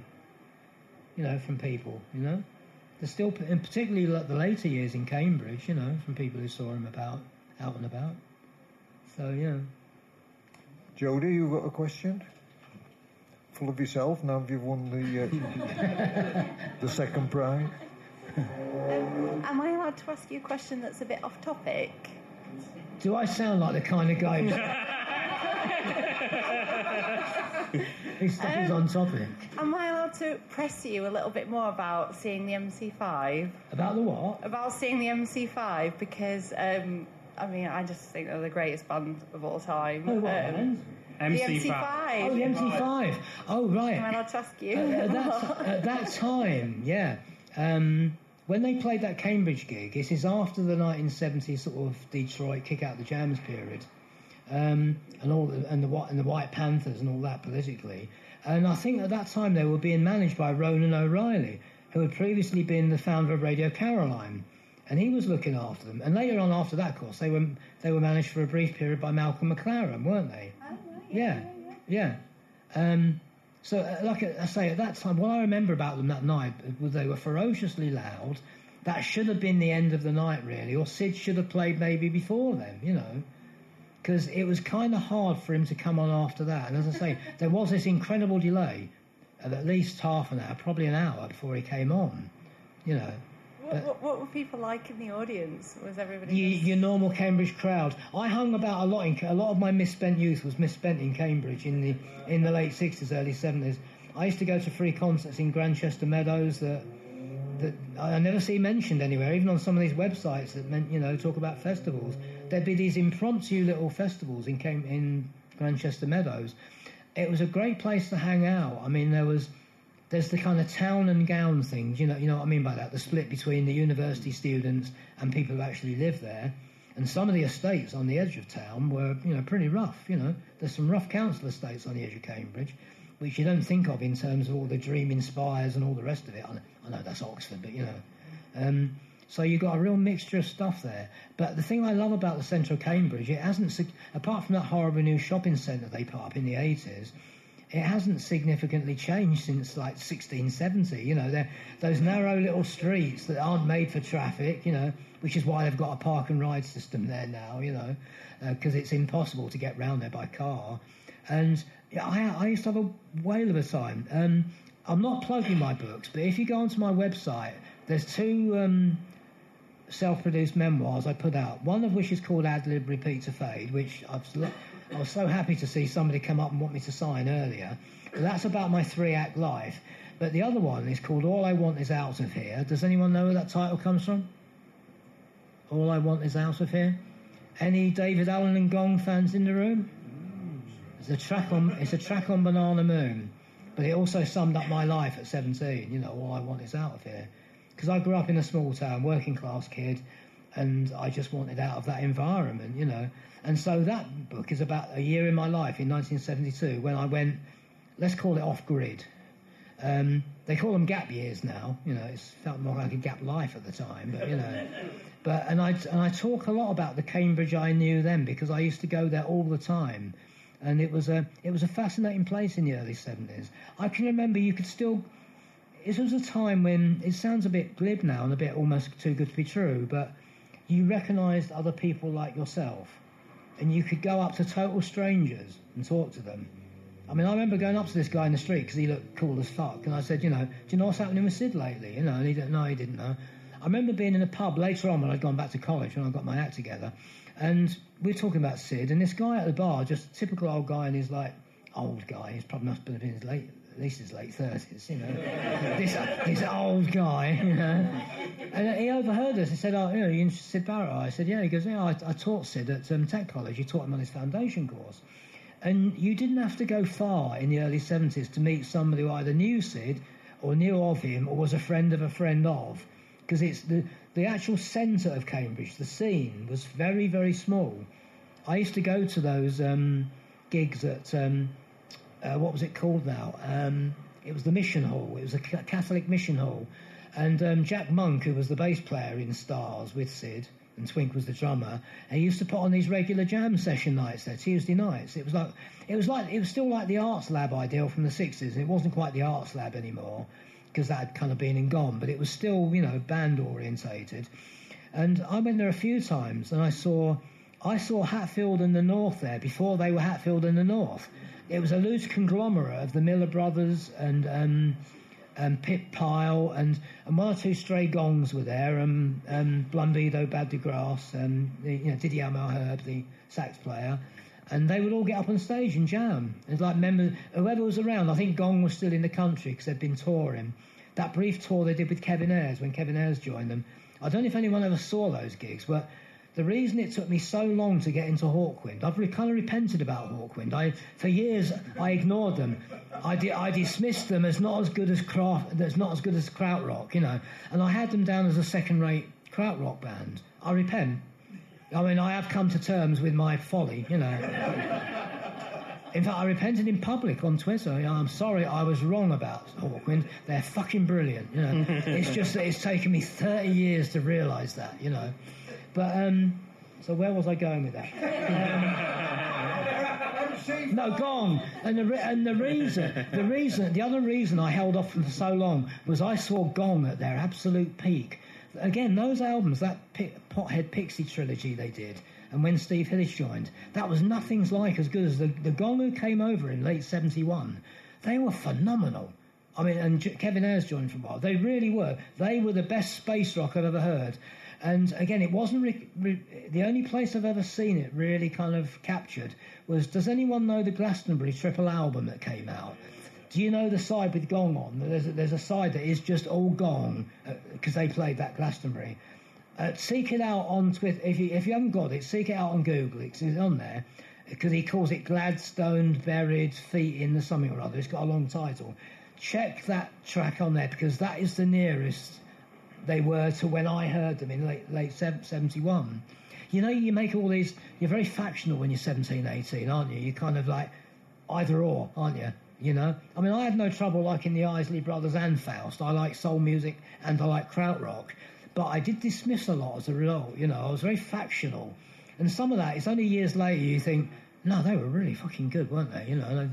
You know, from people. You know, there's still, and particularly like the later years in Cambridge. You know, from people who saw him about, out and about. So yeah. Jody, you got a question? Full of yourself now you've won the uh, [LAUGHS] the second prize. [LAUGHS] Am I allowed to ask you a question that's a bit off topic? Do I sound like the kind of guy [LAUGHS] who stays on topic? Am I allowed to press you a little bit more about seeing the MC5? About the what? About seeing the MC5 because, um, I mean, I just think they're the greatest band of all time. Oh, what Um, band? MC5. MC5. Oh, the MC5. Oh, right. Am I allowed to ask you? at, that, [LAUGHS] at that time, yeah. Um, when they played that Cambridge gig, this is after the 1970s sort of Detroit kick out the jams period, um, and all the, and the and the White Panthers and all that politically. And I think at that time they were being managed by Ronan O'Rahilly, who had previously been the founder of Radio Caroline, and he was looking after them. And later on, after that, of course, they were they were managed for a brief period by Malcolm McLaren, weren't they? yeah, yeah. Um, so, uh, like I say, at that time, what I remember about them that night was they were ferociously loud. That should have been the end of the night, really, or Syd should have played maybe before them, you know, because it was kind of hard for him to come on after that. And as I say, [LAUGHS] there was this incredible delay of at least half an hour, probably an hour before he came on, you know. what, what, what were people like in the audience? Was everybody Your, just- your normal Cambridge crowd. I hung about a lot. In, a lot of my misspent youth was misspent in Cambridge in the in the late sixties, early seventies. I used to go to free concerts in Grantchester Meadows that that I never see mentioned anywhere, even on some of these websites that meant you know talk about festivals. There'd be these impromptu little festivals in Cam- in Grantchester Meadows. It was a great place to hang out. I mean, there was there's the kind of town and gown things, you know, you know what I mean by that, the split between the university students and people who actually live there. And some of the estates on the edge of town were, you know, pretty rough, you know. There's some rough council estates on the edge of Cambridge, which you don't think of in terms of all the dream inspires and all the rest of it. I know, that's Oxford, but, you know. Um, so you've got a real mixture of stuff there. But the thing I love about the centre of Cambridge, it hasn't, apart from that horrible new shopping centre they put up in the 80s, it hasn't significantly changed since like 1670. You know, those narrow little streets that aren't made for traffic. You know, which is why they've got a park and ride system there now. You know, because it's impossible to get round there by car. And yeah, I, I used to have a whale of a time. Um, I'm not plugging my books, but if you go onto my website, there's two um, self-produced memoirs I put out. One of which is called Ad Lib Repeat to Fade, which I've, I was so happy to see somebody come up and want me to sign earlier. That's about my three-act life. But the other one is called All I Want Is Out of Here. Does anyone know where that title comes from? All I Want Is Out of Here. Any Daevid Allen and Gong fans in the room? It's a track on. It's a track on Banana Moon, but it also summed up my life at 17. You know, all I want is out of here, because I grew up in a small town, working class kid, and I just wanted out of that environment. You know, and so that book is about a year in my life in 1972 when I went, let's call it off grid. Um, they call them gap years now. You know, it felt more like a gap life at the time, but you know. But and I and I talk a lot about the Cambridge I knew then because I used to go there all the time, and it was a it was a fascinating place in the early seventies. I can remember you could still. It was a time when it sounds a bit glib now and a bit almost too good to be true, but you recognised other people like yourself, and you could go up to total strangers and talk to them, I mean, I remember going up to this guy in the street because he looked cool as fuck, and I said, you know, do you know what's happening with Syd lately? You know, and he didn't know. He didn't know. I remember being in a pub later on when I'd gone back to college when I got my act together, and we're talking about Syd, and this guy at the bar, just typical old guy, and he's like old guy. He's probably must have been in his late, at least his late thirties. You know, [LAUGHS] this this old guy. [LAUGHS] You know, and he overheard us. He said, "Oh, you know, you interested Syd Barrett?" I said, "Yeah." He goes, "Yeah, I, I taught Syd at um, Tech College. You taught him on his foundation course." And you didn't have to go far in the early 70s to meet somebody who either knew Syd or knew of him or was a friend of a friend of. Because it's the, the actual centre of Cambridge, the scene, was very, very small. I used to go to those um, gigs at, um, uh, what was it called now? Um, it was the Mission Hall. It was a Catholic Mission Hall. And um, Jack Monck, who was the bass player in Stars with Syd, and Twink was the drummer. And he used to put on these regular jam session nights there, Tuesday nights. It was like it was like it was still like the Arts Lab ideal from the sixties. and It wasn't quite the Arts Lab anymore because that had kind of been and gone, but it was still you know band orientated. And I went there a few times, and I saw I saw Hatfield and the North there before they were Hatfield and the North. It was a loose conglomerate of the Miller Brothers and. Um, um, Pip Pyle, and, and one or two stray gongs were there. Um, um, Bloomdido Bad de Grasse, um, you know, Didier Malherbe, the sax player. And they would all get up on stage and jam. It's like members, whoever was around. I think Gong was still in the country because they'd been touring. That brief tour they did with Kevin Ayers when Kevin Ayers joined them. I don't know if anyone ever saw those gigs, but the reason it took me so long to get into Hawkwind, I've kind of repented about Hawkwind. I, for years, I ignored them. I, di- I dismissed them as not as good as craft, that's not as good as Krautrock, you know. And I had them down as a second-rate Krautrock band. I repent. I mean, I have come to terms with my folly, you know. In fact, I repented in public on Twitter. I'm sorry, I was wrong about Hawkwind. They're fucking brilliant, you know. [LAUGHS] it's just that it's taken me 30 years to realise that, you know. But um, so where was I going with that? Um, [LAUGHS] no, gone. And the re- and the reason, the reason, the other reason I held off for so long was I saw Gong at their absolute peak. Again, those albums, that Pothead Pixie trilogy they did, and when Steve Hillage joined, that was nothing's like as good as the, the Gong who came over in late '71. They were phenomenal. I mean, and Kevin Ayers joined for a while. They really were. They were the best space rock I've ever heard. And again, it wasn't re- re- the only place I've ever seen it really kind of captured was. Does anyone know the Glastonbury triple album that came out? Do you know the side with Gong on? There's a, there's a side that is just all Gong because uh, they played that Glastonbury. Uh, seek it out on Twitter. If you, if you haven't got it, seek it out on Google. It's, it's on there because he calls it Gladstone Buried Feet in the something or other. It's got a long title. Check that track on there because that is the nearest they were to when I heard them in late, late 71. You know, you make all these, you're very factional when you're 17, 18, aren't you? You're kind of like either or, aren't you? You know, I mean, I had no trouble liking the Isley Brothers and Faust. I like soul music and I like krautrock, but I did dismiss a lot as a result. You know, I was very factional, and some of that. It's only years later you think, no, they were really fucking good, weren't they? You know,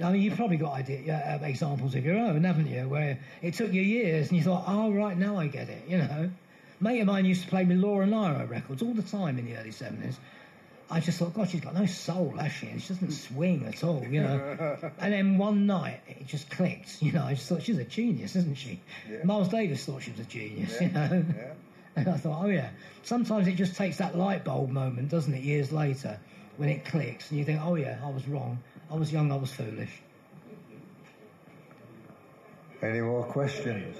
I mean, you've probably got idea, uh, examples of your own, haven't you? Where it took you years and you thought, oh, right, now I get it, you know. mate of mine used to play with Laura Nyro records all the time in the early 70s. I just thought, God, she's got no soul, has she? She doesn't swing at all, you know. and then one night, it just clicked, you know. I just thought, she's a genius, isn't she? Yeah. Miles Davis thought she was a genius, yeah. you know. Yeah. [LAUGHS] And I thought, oh, yeah. Sometimes it just takes that light bulb moment, doesn't it, years later, when it clicks, and you think, oh, yeah, I was wrong. I was young, I was foolish. Any more questions?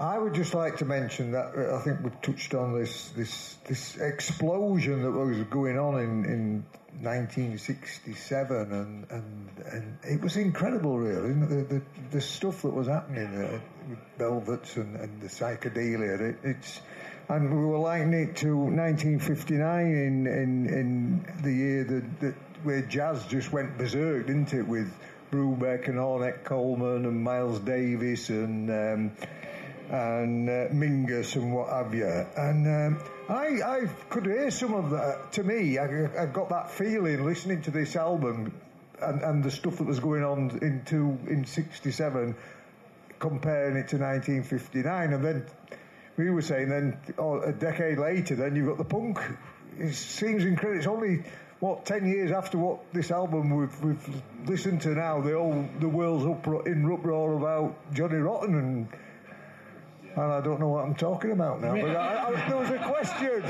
I would just like to mention that uh, I think we've touched on this this this explosion that was going on in, in 1967, and, and and it was incredible, really. The the, the stuff that was happening with Velvets and, and the psychedelia. It, it's and we were likening it to 1959 in in in the year that, that where jazz just went berserk, didn't it? With Brubeck and Ornette Coleman and Miles Davis and um, and uh, Mingus and what have you. And um, I, I could hear some of that. To me, I, I got that feeling listening to this album and, and the stuff that was going on into in '67, comparing it to 1959, and then we were saying then oh, a decade later, then you've got the punk. It seems incredible. It's only what ten years after what this album we've we've listened to now, the whole the world's upro- in uproar about Johnny Rotten and. And I don't know what I'm talking about now. But I, I, there was a question.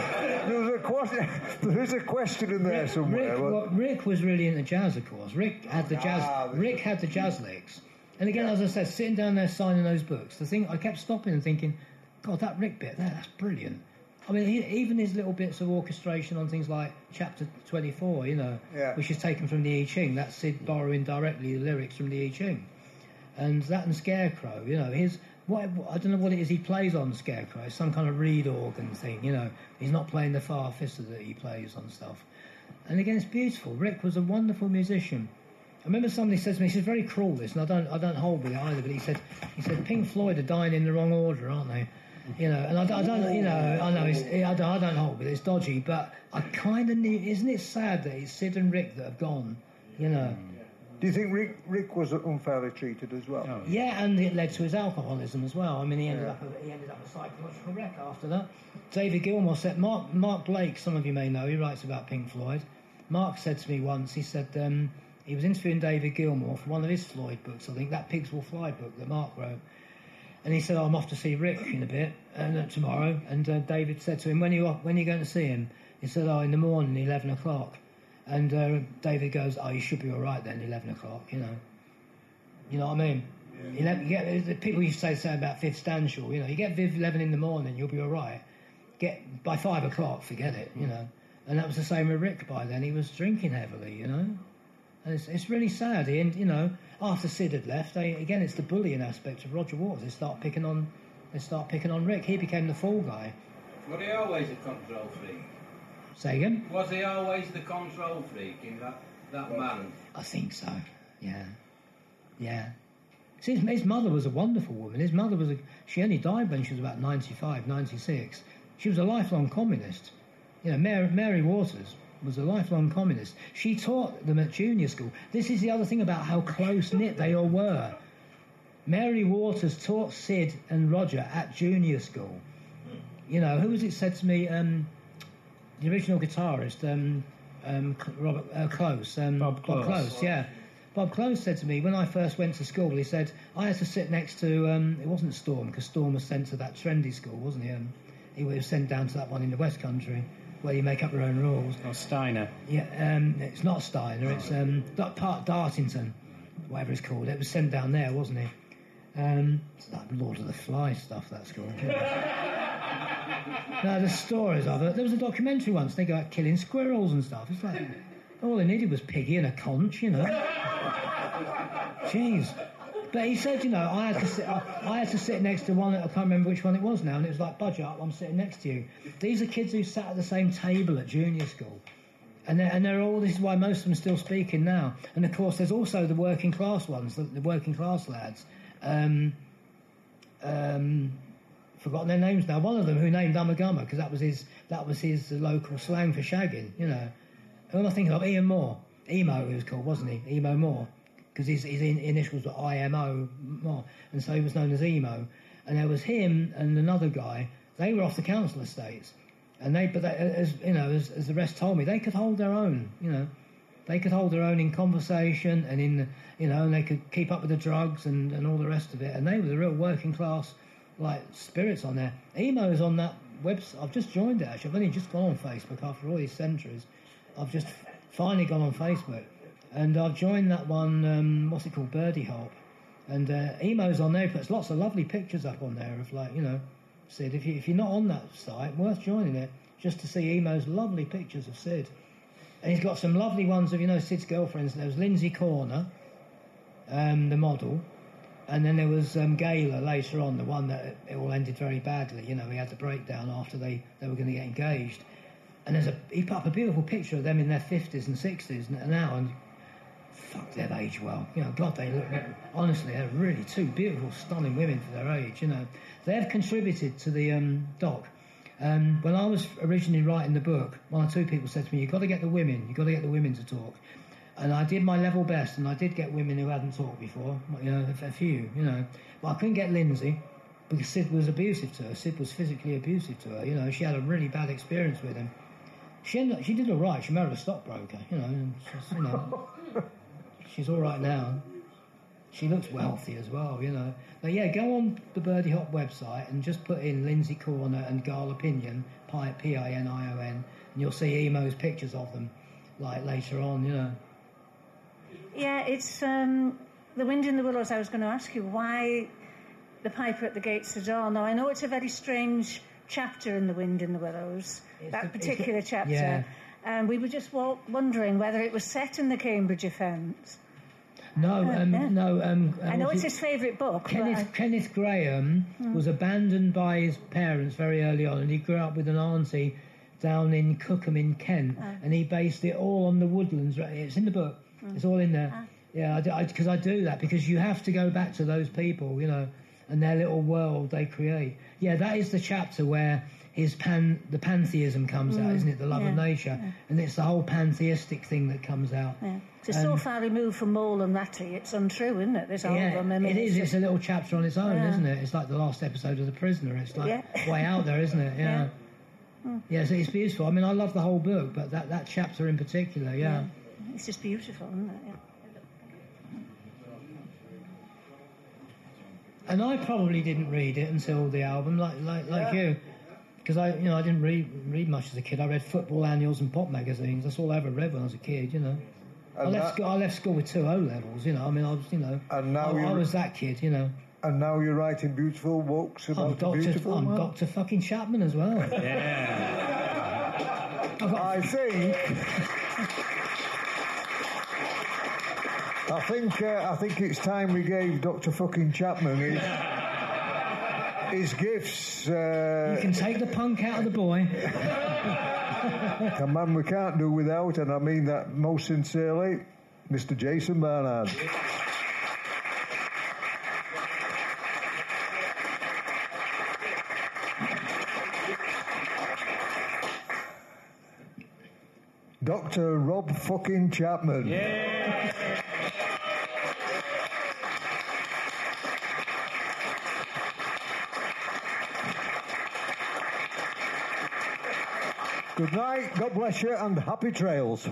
There was a question. [LAUGHS] There is a question in there Rick, somewhere. Rick, well, Rick was really into jazz, of course. Rick had the jazz. Ah, Rick had the jazz licks. And again, as I said, sitting down there signing those books, the thing I kept stopping and thinking, God, that Rick bit, that, that's brilliant. I mean, he, even his little bits of orchestration on things like Chapter 24, you know, Yeah. which is taken from the I Ching. That's Syd borrowing directly the lyrics from the I Ching. And that and Scarecrow, you know, his what I don't know what it is he plays on Scarecrow. Some kind of reed organ thing, you know. He's not playing the Farfisa that he plays on stuff. And again, it's beautiful. Rick was a wonderful musician. I remember somebody said to me, "She's very cruel." This, and I don't, I don't hold with it either. But he said, he said, Pink Floyd are dying in the wrong order, aren't they? You know, and I, I don't, you know, I know, it's, I, don't, I don't hold with it. It's dodgy, but I kind of knew. Isn't it sad that it's Syd and Rick that have gone? You know. Do you think Rick, Rick was unfairly treated as well? Yeah, and it led to his alcoholism as well. I mean, he ended up he ended up a psychological wreck after that. David Gilmour said Mark Mark Blake. Some of you may know. He writes about Pink Floyd. Mark said to me once. He said um, he was interviewing David Gilmour for one of his Floyd books. I think that Pigs Will Fly book that Mark wrote. And he said, oh, "I'm off to see Rick in a bit and uh, tomorrow." And uh, David said to him, "When are you when are you going to see him?" He said, "Oh, in the morning, eleven o'clock." And uh, David goes, "Oh, you should be all right then, eleven o'clock." You know. You know what I mean? You, let, you get the people used to say, say about Viv Stanshall. You know, you get Viv eleven in the morning, you'll be all right. Get by five o'clock, forget it. You know, and that was the same with Rick. By then, he was drinking heavily. You know, and it's, it's really sad. He, and you know, after Syd had left, they, again, it's the bullying aspect of Roger Waters. They start picking on, they start picking on Rick. He became the fall guy. Was he always a control freak? Say again? Was he always the control freak in that, that man? I think so. Yeah, yeah. See, his, his mother was a wonderful woman. His mother was a. She only died when she was about 95, 96. She was a lifelong communist. You know, Mary, Mary Waters was a lifelong communist. She taught them at junior school. This is the other thing about how close knit they all were. Mary Waters taught Syd and Roger at junior school. You know, who was it said to me? Um, the original guitarist, um, um, Robert uh, Klose. Um, Bob Klose. yeah. Bob Klose said to me when I first went to school, he said I had to sit next to. Um, it wasn't Storm because Storm was sent to that trendy school, wasn't he? Um, he was sent down to that one in the West Country where you make up your own rules. Or Steiner. Yeah, um, it's not Steiner. It's um, Dart- Part Dartington, whatever it's called. It was sent down there, wasn't it? Um, it's like Lord of the Fly stuff. That school. [LAUGHS] no, the stories of it. There was a documentary once. They go out killing squirrels and stuff. It's like all they needed was Piggy and a conch, you know. Jeez. But he said, you know, I had to sit, I, I had to sit next to one. That I can't remember which one it was now, and it was like, budge up, I'm sitting next to you. These are kids who sat at the same table at junior school. And they're, and they're all, this is why most of them are still speaking now. And of course, there's also the working class ones, the, the working class lads. Um, um, forgotten their names now. One of them who named Ummagumma because that was his that was his local slang for shagging. You know, who am I thinking of? Ian Moore, Emo, he was called, wasn't he? Emo Moore, because his his in, initials were IMO Moore, and so he was known as Emo. And there was him and another guy. They were off the council estates, and they but they, as you know as, as the rest told me, they could hold their own. You know. They could hold their own in conversation and in, you know, and they could keep up with the drugs and, and all the rest of it. And they were the real working class, like, spirits on there. Emo's on that website. I've just joined it, actually. I've only just gone on Facebook after all these centuries. I've just finally gone on Facebook. And I've joined that one, um, what's it called, Birdie Hop. And uh, Emo's on there. He puts lots of lovely pictures up on there of, like, you know, Syd. If, you, if you're not on that site, worth joining it just to see Emo's lovely pictures of Syd. And he's got some lovely ones of, you know, Syd's girlfriends. There was Lindsay Corner, um, the model, and then there was um, Gala later on, the one that it all ended very badly. You know, he had the breakdown after they, they were going to get engaged. And there's a he put up a beautiful picture of them in their 50s and 60s n- now, and fuck, they've aged well. You know, God, they look, honestly, they're really two beautiful, stunning women for their age, you know. They've contributed to the um, doc. Um, when I was originally writing the book, one or two people said to me, "You've got to get the women. You've got to get the women to talk." And I did my level best, and I did get women who hadn't talked before. You know, a, few. You know, but I couldn't get Lindsay because Syd was abusive to her. Syd was physically abusive to her. You know, she had a really bad experience with him. She ended she did all right. She married a stockbroker, you know. And she's, you know, she's all right now. She looks wealthy as well, you know. But yeah, go on the Birdie Hop website and just put in Lindsay Corner and Gala Pinion, P I N I O N, and you'll see Emo's pictures of them, like later on, you know. Yeah, it's um, the wind in the willows. I was going to ask you why the piper at the gates of dawn. Now I know it's a very strange chapter in the wind in the willows. It's that particular chapter. yeah. And we were just wondering whether it was set in the Cambridge offence. No, um, yeah. no. Um, I know it's is- his favourite book. Kenneth, I- Kenneth Grahame was abandoned by his parents very early on, and he grew up with an auntie down in Cookham in Kent, and he based it all on the woodlands. Right, It's in the book. Mm. It's all in there. Ah. Yeah, because I, because I do that because you have to go back to those people, you know, and their little world they create. Yeah, that is the chapter where his pan the pantheism comes out, mm. isn't it? The love of yeah, nature, and it's the whole pantheistic thing that comes out. yeah. So, so far removed from Mole and Ratty, it's untrue, isn't it? This album. I mean, it is. it's It's a little chapter on its own, Yeah. isn't it? It's like the last episode of The Prisoner. It's like Yeah. way out there, isn't it? [LAUGHS] Yeah. Yeah. Mm. Yeah, so it's beautiful. I mean, I love the whole book, but that, that chapter in particular, yeah. It's just beautiful, isn't it? Yeah. And I probably didn't read it until the album, like like like you, because I you know I didn't read read much as a kid. I read football annuals and pop magazines. That's all I ever read when I was a kid. You know. I left, that- school, I left school with two O levels, you know. I mean, I was, you know, And now I, I was that kid, you know. And now you're writing beautiful books I'm about a Doctor, beautiful I'm man. Doctor fucking Chapman as well. Yeah. I think. I think. Uh, I think it's time we gave Doctor Fucking Chapman his, his gifts. Uh, You can take the punk out of the boy. a man we can't do without, and I mean that most sincerely, Mr. Jason Barnard. Dr. Rob fucking Chapman. Good night, God bless you, and happy trails.